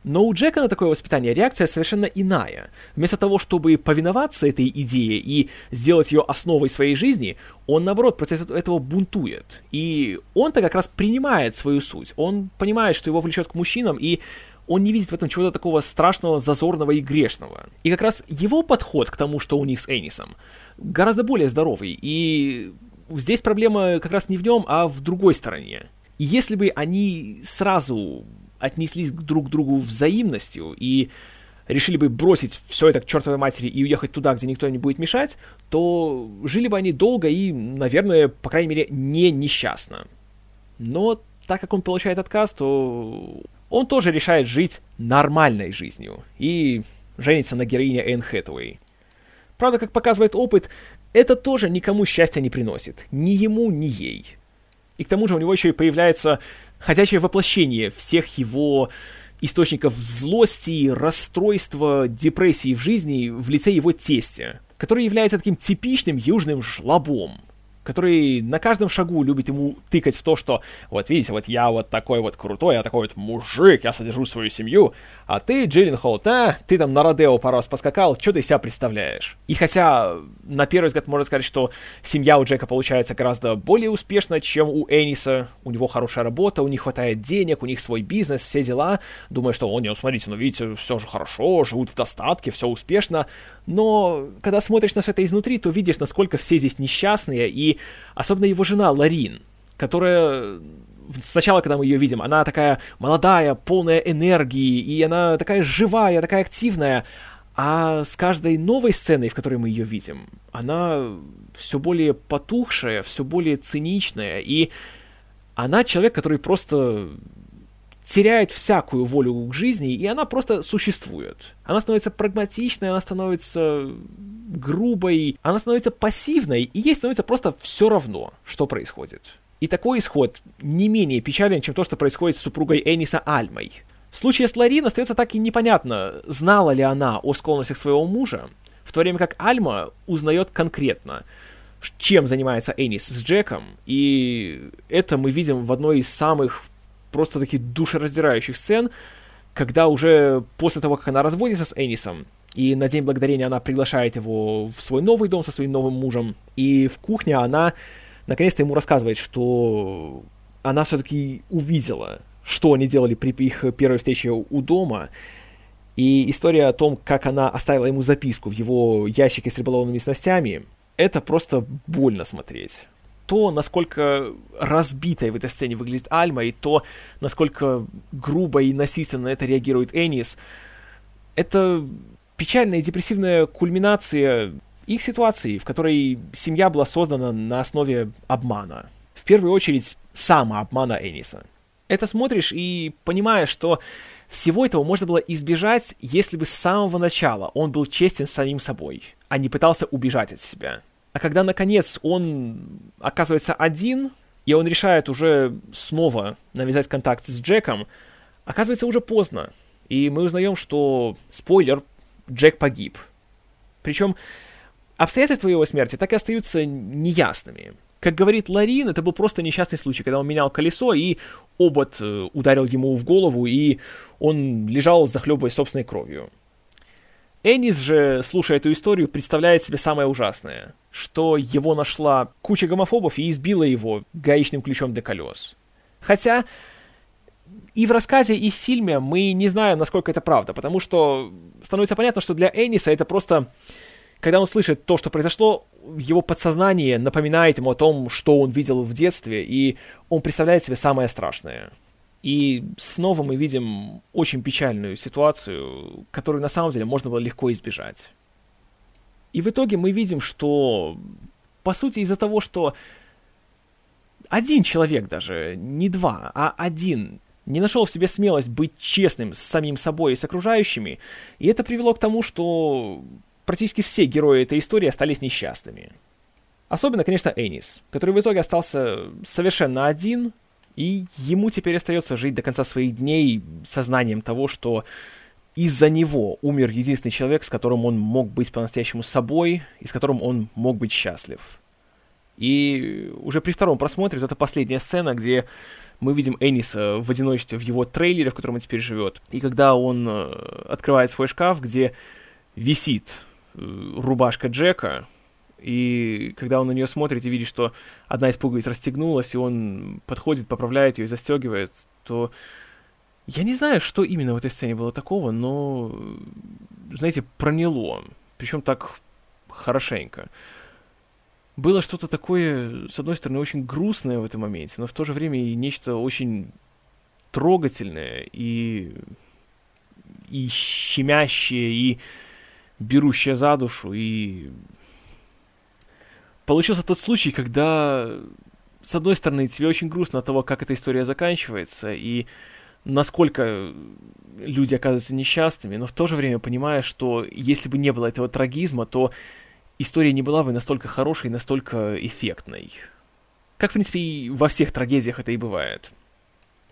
Но у Джека на такое воспитание реакция совершенно иная. Вместо того, чтобы повиноваться этой идее и сделать ее основой своей жизни, он, наоборот, против этого бунтует. И он-то как раз принимает свою суть. Он понимает, что его влечет к мужчинам, и он не видит в этом чего-то такого страшного, зазорного и грешного. И как раз его подход к тому, что у них с Энисом, гораздо более здоровый. И здесь проблема как раз не в нем, а в другой стороне. И если бы они сразу отнеслись друг к другу взаимностью и решили бы бросить все это к чертовой матери и уехать туда, где никто не будет мешать, то жили бы они долго и, наверное, по крайней мере, не несчастно. Но так как он получает отказ, то он тоже решает жить нормальной жизнью и женится на героине Энн Хэтэуэй. Правда, как показывает опыт, это тоже никому счастья не приносит. Ни ему, ни ей. И к тому же у него еще и появляется ходячее воплощение всех его источников злости, расстройства, депрессии в жизни в лице его тестя, который является таким типичным южным жлобом который на каждом шагу любит ему тыкать в то, что вот видите, вот я вот такой вот крутой, я такой вот мужик, я содержу свою семью, а ты, Джилленхол, а, ты там на Родео пару раз поскакал, что ты себя представляешь? И хотя на первый взгляд можно сказать, что семья у Джека получается гораздо более успешна, чем у Эниса, у него хорошая работа, у них хватает денег, у них свой бизнес, все дела, думаю, что, о, не, смотрите, ну видите, все же хорошо, живут в достатке, все успешно, но когда смотришь на все это изнутри, то видишь, насколько все здесь несчастные, и особенно его жена Ларин, которая сначала, когда мы ее видим, она такая молодая, полная энергии, и она такая живая, такая активная, а с каждой новой сценой, в которой мы ее видим, она все более потухшая, все более циничная, и она человек, который просто теряет всякую волю к жизни, и она просто существует. Она становится прагматичной, она становится грубой, она становится пассивной, и ей становится просто все равно, что происходит. И такой исход не менее печален, чем то, что происходит с супругой Эниса Альмой. В случае с Ларин остается так и непонятно, знала ли она о склонностях своего мужа, в то время как Альма узнает конкретно, чем занимается Энис с Джеком, и это мы видим в одной из самых просто таких душераздирающих сцен, когда уже после того, как она разводится с Энисом, и на День Благодарения она приглашает его в свой новый дом со своим новым мужем, и в кухне она наконец-то ему рассказывает, что она все-таки увидела, что они делали при их первой встрече у дома, и история о том, как она оставила ему записку в его ящике с рыболовными снастями, это просто больно смотреть. То, насколько разбитой в этой сцене выглядит Альма, и то, насколько грубо и насильственно на это реагирует Энис, это печальная и депрессивная кульминация их ситуации, в которой семья была создана на основе обмана. В первую очередь, самообмана Эниса. Это смотришь и понимаешь, что всего этого можно было избежать, если бы с самого начала он был честен с самим собой, а не пытался убежать от себя. А когда, наконец, он оказывается один, и он решает уже снова навязать контакт с Джеком, оказывается уже поздно. И мы узнаем, что, спойлер, Джек погиб. Причем обстоятельства его смерти так и остаются неясными. Как говорит Ларин, это был просто несчастный случай, когда он менял колесо, и обод э, ударил ему в голову, и он лежал, захлебываясь собственной кровью. Энис же, слушая эту историю, представляет себе самое ужасное, что его нашла куча гомофобов и избила его гаечным ключом для колес. Хотя и в рассказе, и в фильме мы не знаем, насколько это правда, потому что становится понятно, что для Эниса это просто... Когда он слышит то, что произошло, его подсознание напоминает ему о том, что он видел в детстве, и он представляет себе самое страшное — и снова мы видим очень печальную ситуацию, которую на самом деле можно было легко избежать. И в итоге мы видим, что, по сути, из-за того, что один человек даже, не два, а один, не нашел в себе смелость быть честным с самим собой и с окружающими, и это привело к тому, что практически все герои этой истории остались несчастными. Особенно, конечно, Энис, который в итоге остался совершенно один, и ему теперь остается жить до конца своих дней сознанием того, что из-за него умер единственный человек, с которым он мог быть по-настоящему собой, и с которым он мог быть счастлив. И уже при втором просмотре, вот это последняя сцена, где мы видим Эниса в одиночестве в его трейлере, в котором он теперь живет. И когда он э, открывает свой шкаф, где висит э, рубашка Джека, и когда он на нее смотрит и видит, что одна из пуговиц расстегнулась, и он подходит, поправляет ее и застегивает, то я не знаю, что именно в этой сцене было такого, но, знаете, проняло. Причем так хорошенько. Было что-то такое, с одной стороны, очень грустное в этом моменте, но в то же время и нечто очень трогательное и, и щемящее, и берущее за душу, и получился тот случай, когда, с одной стороны, тебе очень грустно от того, как эта история заканчивается, и насколько люди оказываются несчастными, но в то же время понимаешь, что если бы не было этого трагизма, то история не была бы настолько хорошей, настолько эффектной. Как, в принципе, и во всех трагедиях это и бывает.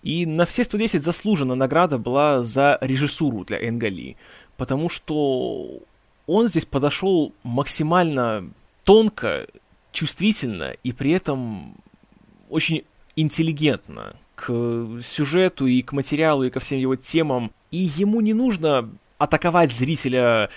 И на все 110 заслужена награда была за режиссуру для Энгали, потому что он здесь подошел максимально тонко чувствительно и при этом очень интеллигентно к сюжету и к материалу и ко всем его темам. И ему не нужно атаковать зрителя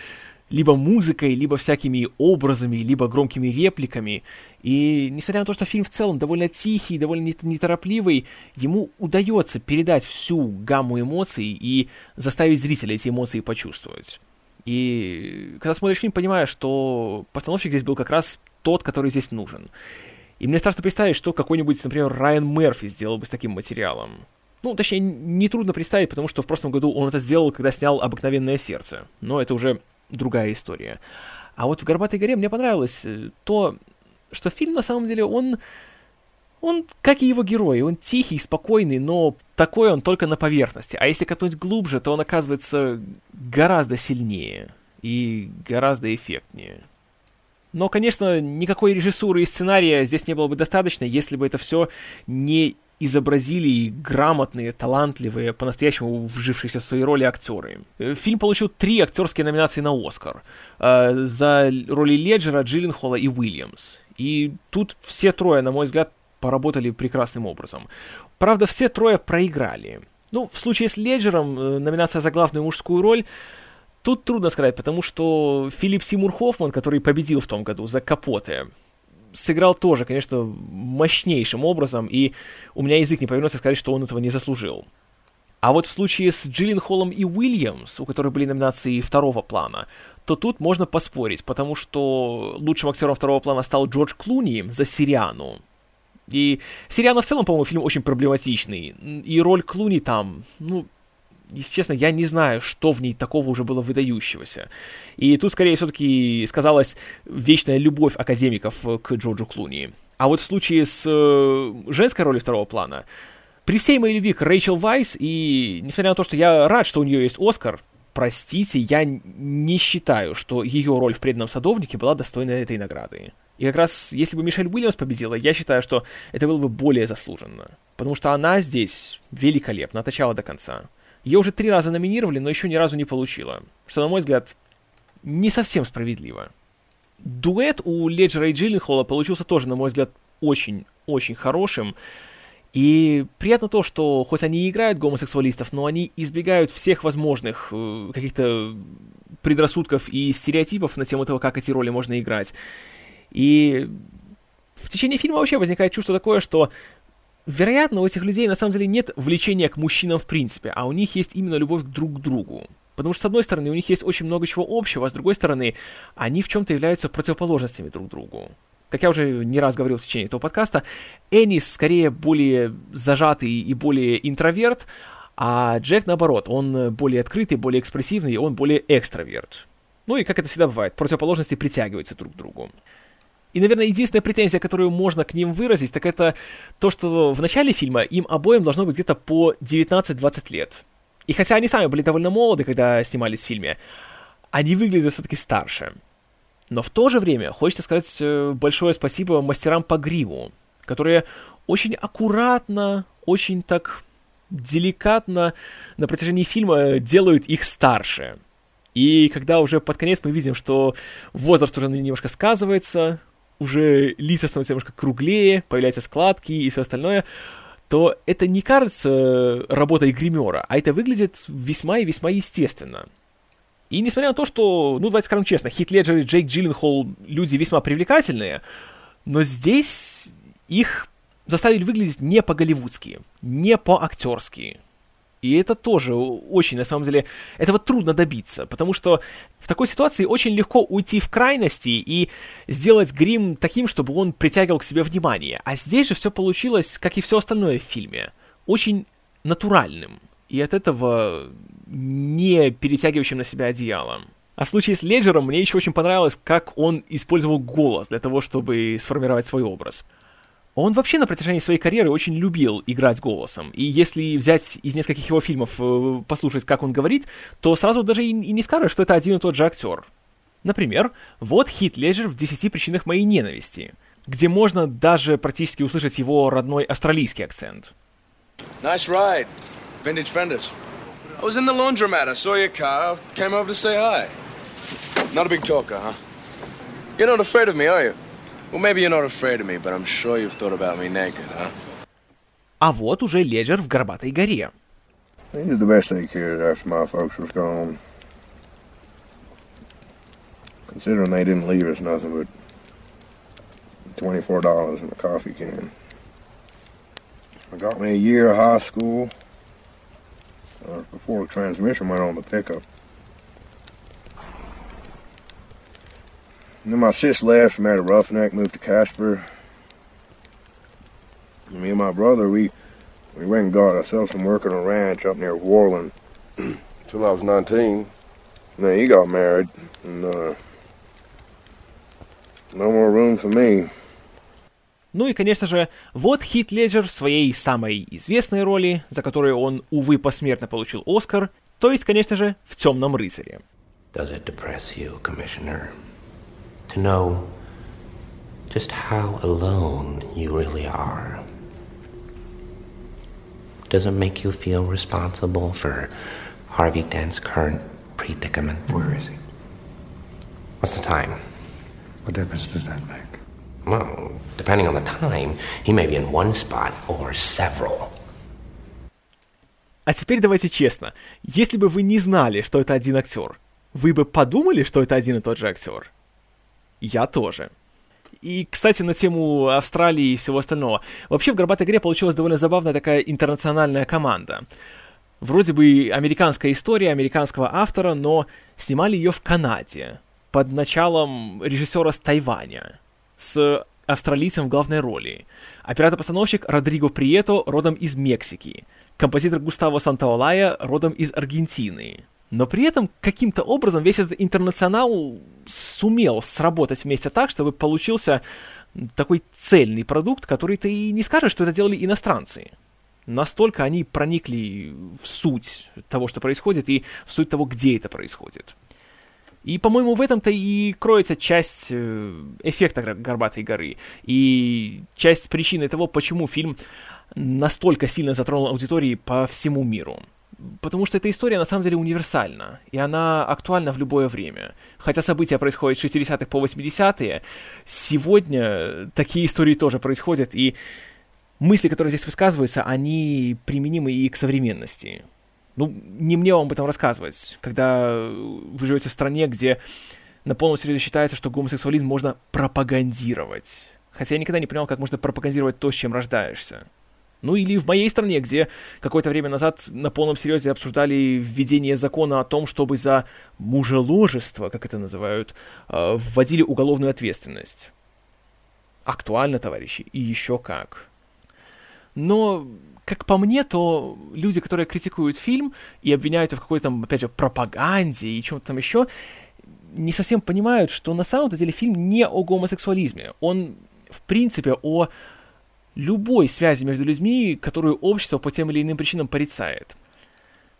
либо музыкой, либо всякими образами, либо громкими репликами. И несмотря на то, что фильм в целом довольно тихий, довольно неторопливый, ему удается передать всю гамму эмоций и заставить зрителя эти эмоции почувствовать. И когда смотришь фильм, понимаешь, что постановщик здесь был как раз тот, который здесь нужен. И мне страшно представить, что какой-нибудь, например, Райан Мерфи сделал бы с таким материалом. Ну, точнее, нетрудно представить, потому что в прошлом году он это сделал, когда снял «Обыкновенное сердце». Но это уже другая история. А вот в «Горбатой горе» мне понравилось э, то, что фильм, на самом деле, он... Он, как и его герой, он тихий, спокойный, но такой он только на поверхности. А если копнуть глубже, то он оказывается гораздо сильнее и гораздо эффектнее. Но, конечно, никакой режиссуры и сценария здесь не было бы достаточно, если бы это все не изобразили грамотные, талантливые, по-настоящему вжившиеся в свои роли актеры. Э, фильм получил три актерские номинации на Оскар. Э, за роли Леджера, Джилленхола и Уильямс. И тут все трое, на мой взгляд, поработали прекрасным образом. Правда, все трое проиграли. Ну, в случае с Леджером, э, номинация за главную мужскую роль, тут трудно сказать, потому что Филипп Симур Хоффман, который победил в том году за Капоте, сыграл тоже, конечно, мощнейшим образом, и у меня язык не повернулся сказать, что он этого не заслужил. А вот в случае с Джиллин Холлом и Уильямс, у которых были номинации второго плана, то тут можно поспорить, потому что лучшим актером второго плана стал Джордж Клуни за Сириану. И Сириана в целом, по-моему, фильм очень проблематичный. И роль Клуни там, ну, если честно, я не знаю, что в ней такого уже было выдающегося. И тут, скорее, все-таки сказалась вечная любовь академиков к Джорджу Клуни. А вот в случае с э, женской ролью второго плана, при всей моей любви к Рэйчел Вайс, и несмотря на то, что я рад, что у нее есть Оскар, простите, я не считаю, что ее роль в «Преданном садовнике» была достойна этой награды. И как раз, если бы Мишель Уильямс победила, я считаю, что это было бы более заслуженно. Потому что она здесь великолепна от начала до конца. Ее уже три раза номинировали, но еще ни разу не получила. Что, на мой взгляд, не совсем справедливо. Дуэт у Леджера и Джилленхола получился тоже, на мой взгляд, очень-очень хорошим. И приятно то, что хоть они и играют гомосексуалистов, но они избегают всех возможных э, каких-то предрассудков и стереотипов на тему того, как эти роли можно играть. И в течение фильма вообще возникает чувство такое, что Вероятно, у этих людей на самом деле нет влечения к мужчинам в принципе, а у них есть именно любовь друг к другу. Потому что, с одной стороны, у них есть очень много чего общего, а с другой стороны, они в чем-то являются противоположностями друг другу. Как я уже не раз говорил в течение этого подкаста, Энис скорее более зажатый и более интроверт, а Джек, наоборот, он более открытый, более экспрессивный, он более экстраверт. Ну и, как это всегда бывает, противоположности притягиваются друг к другу. И, наверное, единственная претензия, которую можно к ним выразить, так это то, что в начале фильма им обоим должно быть где-то по 19-20 лет. И хотя они сами были довольно молоды, когда снимались в фильме, они выглядят все-таки старше. Но в то же время хочется сказать э, большое спасибо мастерам по гриму, которые очень аккуратно, очень так деликатно на протяжении фильма делают их старше. И когда уже под конец мы видим, что возраст уже немножко сказывается, уже лица становятся немножко круглее, появляются складки и все остальное, то это не кажется работой гримера, а это выглядит весьма и весьма естественно. И несмотря на то, что, ну, давайте скажем честно, Хит Леджер и Джейк Джилленхол люди весьма привлекательные, но здесь их заставили выглядеть не по-голливудски, не по-актерски. И это тоже очень, на самом деле, этого трудно добиться, потому что в такой ситуации очень легко уйти в крайности и сделать грим таким, чтобы он притягивал к себе внимание. А здесь же все получилось, как и все остальное в фильме, очень натуральным. И от этого не перетягивающим на себя одеялом. А в случае с Леджером мне еще очень понравилось, как он использовал голос для того, чтобы сформировать свой образ. Он вообще на протяжении своей карьеры очень любил играть голосом. И если взять из нескольких его фильмов, э, послушать, как он говорит, то сразу даже и, не скажешь, что это один и тот же актер. Например, вот Хит Леджер в «Десяти причинах моей ненависти», где можно даже практически услышать его родной австралийский акцент. Nice ride. Vintage fenders. I was in the laundromat. I saw your car. Came over to say hi. Not a big talker, huh? You're not afraid of me, are you? Well, maybe you're not afraid of me, but I'm sure you've thought about me naked, huh? А вот уже Леджер в Горбатой горе. They did the best they could after my folks was gone. Considering they didn't leave us nothing but $24 in a coffee can. I got me a year of high school uh, before the transmission went on the pickup. And then my sis left, married a roughneck, moved to Casper. and my brother, we we went and got ourselves some work on a ranch up near Warland. Till I was 19. And then he got married, and uh, no more room for me. Ну и, конечно же, вот Хит Леджер в своей самой известной роли, за которую он, увы, посмертно получил Оскар, то есть, конечно же, в «Темном рыцаре». Does it depress you, Commissioner, to know just how alone you really are? Does it make you feel responsible for Harvey Dent's current predicament? Where is he? What's the time? What difference does that make? Well, depending on the time, he may be in one spot or several. А теперь давайте честно. Если бы вы не знали, что это один актер, вы бы подумали, что это один и тот же актер? Я тоже. И, кстати, на тему Австралии и всего остального. Вообще в «Горбатой игре» получилась довольно забавная такая интернациональная команда. Вроде бы американская история американского автора, но снимали ее в Канаде под началом режиссера с Тайваня, с австралийцем в главной роли. Оператор-постановщик Родриго Прието родом из Мексики. Композитор Густаво Сантаолая родом из Аргентины. Но при этом каким-то образом весь этот интернационал сумел сработать вместе так, чтобы получился такой цельный продукт, который ты и не скажешь, что это делали иностранцы. Настолько они проникли в суть того, что происходит, и в суть того, где это происходит. И, по-моему, в этом-то и кроется часть э, эффекта «Горбатой горы» и часть причины того, почему фильм настолько сильно затронул аудитории по всему миру. Потому что эта история на самом деле универсальна, и она актуальна в любое время. Хотя события происходят с 60-х по 80-е, сегодня такие истории тоже происходят, и мысли, которые здесь высказываются, они применимы и к современности. Ну, не мне вам об этом рассказывать, когда вы живете в стране, где на полном серьезе считается, что гомосексуализм можно пропагандировать. Хотя я никогда не понимал, как можно пропагандировать то, с чем рождаешься. Ну или в моей стране, где какое-то время назад на полном серьезе обсуждали введение закона о том, чтобы за мужеложество, как это называют, э, вводили уголовную ответственность. Актуально, товарищи, и еще как. Но как по мне, то люди, которые критикуют фильм и обвиняют его в какой-то, опять же, пропаганде и чем-то там еще, не совсем понимают, что на самом деле фильм не о гомосексуализме. Он, в принципе, о любой связи между людьми, которую общество по тем или иным причинам порицает.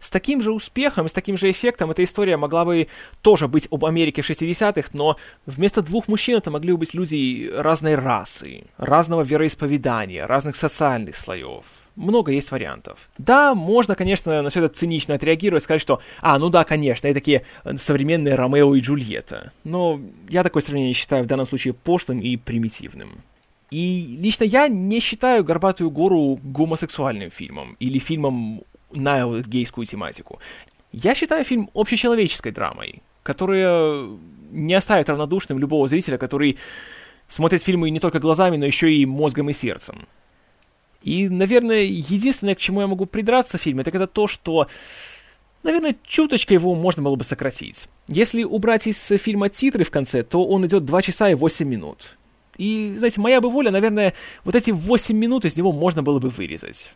С таким же успехом, с таким же эффектом эта история могла бы тоже быть об Америке 60-х, но вместо двух мужчин это могли бы быть люди разной расы, разного вероисповедания, разных социальных слоев. Много есть вариантов. Да, можно, конечно, на все это цинично отреагировать, сказать, что, а, ну да, конечно, это такие современные Ромео и Джульетта. Но я такое сравнение считаю в данном случае пошлым и примитивным. И лично я не считаю «Горбатую гору» гомосексуальным фильмом или фильмом на гейскую тематику. Я считаю фильм общечеловеческой драмой, которая не оставит равнодушным любого зрителя, который смотрит фильмы не только глазами, но еще и мозгом и сердцем. И, наверное, единственное, к чему я могу придраться в фильме, так это то, что, наверное, чуточка его можно было бы сократить. Если убрать из фильма титры в конце, то он идет 2 часа и 8 минут. И, знаете, моя бы воля, наверное, вот эти 8 минут из него можно было бы вырезать.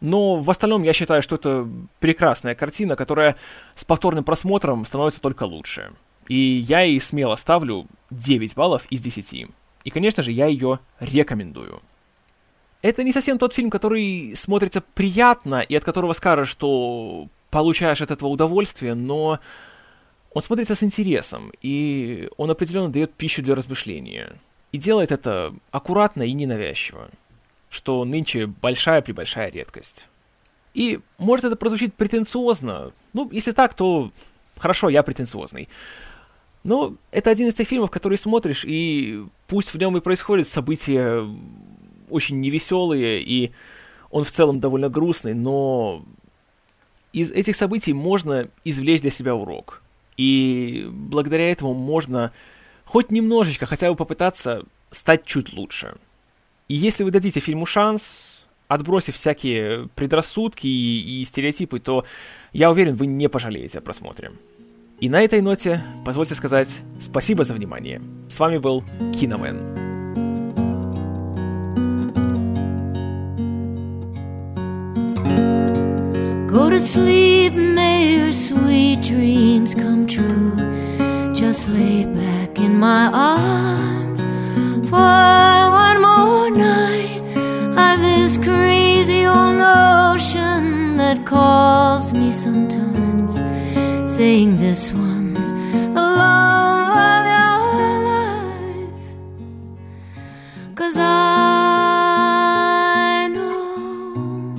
Но в остальном я считаю, что это прекрасная картина, которая с повторным просмотром становится только лучше. И я ей смело ставлю 9 баллов из 10. И, конечно же, я ее рекомендую. Это не совсем тот фильм, который смотрится приятно и от которого скажешь, что получаешь от этого удовольствие, но он смотрится с интересом, и он определенно дает пищу для размышления. И делает это аккуратно и ненавязчиво что нынче большая-пребольшая редкость. И может это прозвучит претенциозно. Ну, если так, то хорошо, я претенциозный. Но это один из тех фильмов, которые смотришь, и пусть в нем и происходят события очень невеселые, и он в целом довольно грустный, но из этих событий можно извлечь для себя урок. И благодаря этому можно хоть немножечко, хотя бы попытаться стать чуть лучше. И если вы дадите фильму шанс, отбросив всякие предрассудки и, и стереотипы, то я уверен, вы не пожалеете о просмотре. И на этой ноте позвольте сказать спасибо за внимание. С вами был Киномен. Go to sleep, may your sweet dreams come true. Lay back in my arms for one more night. I've this crazy old notion that calls me sometimes, saying this one's the love of your life. Cause I know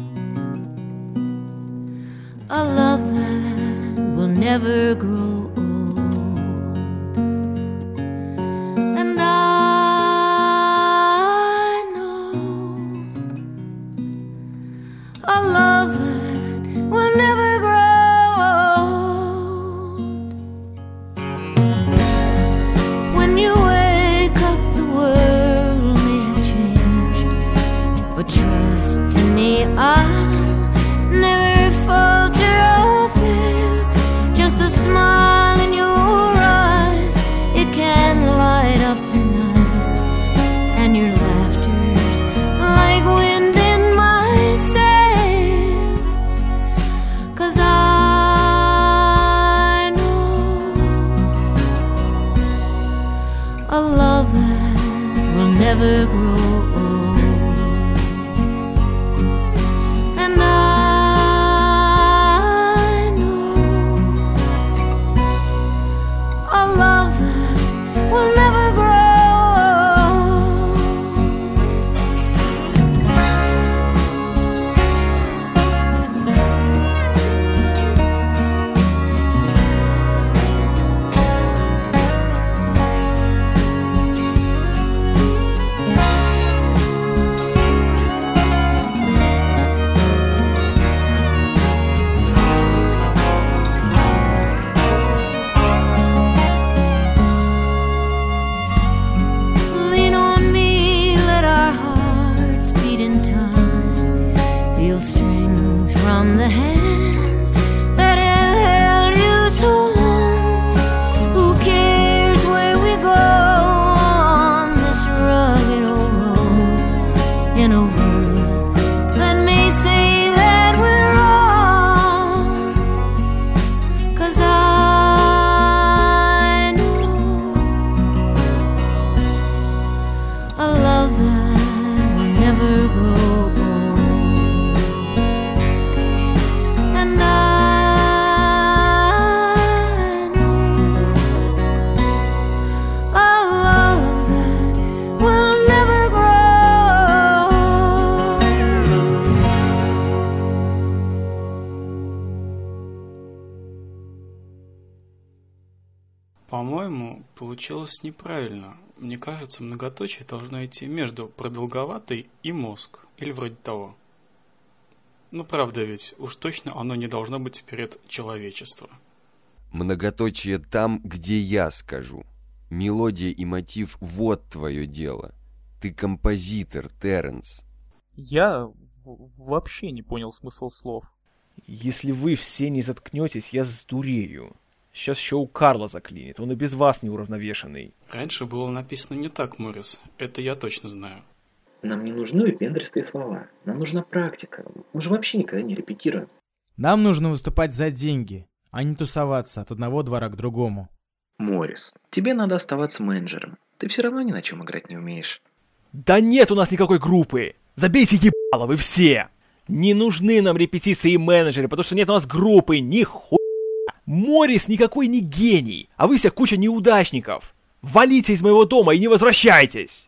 a love that will never grow that will never grow неправильно. Мне кажется, многоточие должно идти между продолговатой и мозг, или вроде того. Ну правда ведь, уж точно оно не должно быть перед человечество. Многоточие там, где я скажу. Мелодия и мотив — вот твое дело. Ты композитор, Терренс. Я вообще не понял смысл слов. Если вы все не заткнетесь, я сдурею. Сейчас еще у Карла заклинит, он и без вас неуравновешенный. Раньше было написано не так, Моррис. Это я точно знаю. Нам не нужны выпендристые слова. Нам нужна практика. Мы же вообще никогда не репетируем. Нам нужно выступать за деньги, а не тусоваться от одного двора к другому. Моррис, тебе надо оставаться менеджером. Ты все равно ни на чем играть не умеешь. Да нет у нас никакой группы! Забейте ебало вы все! Не нужны нам репетиции и менеджеры, потому что нет у нас группы, ни хуя! Морис никакой не гений, а вы вся куча неудачников! Валите из моего дома и не возвращайтесь!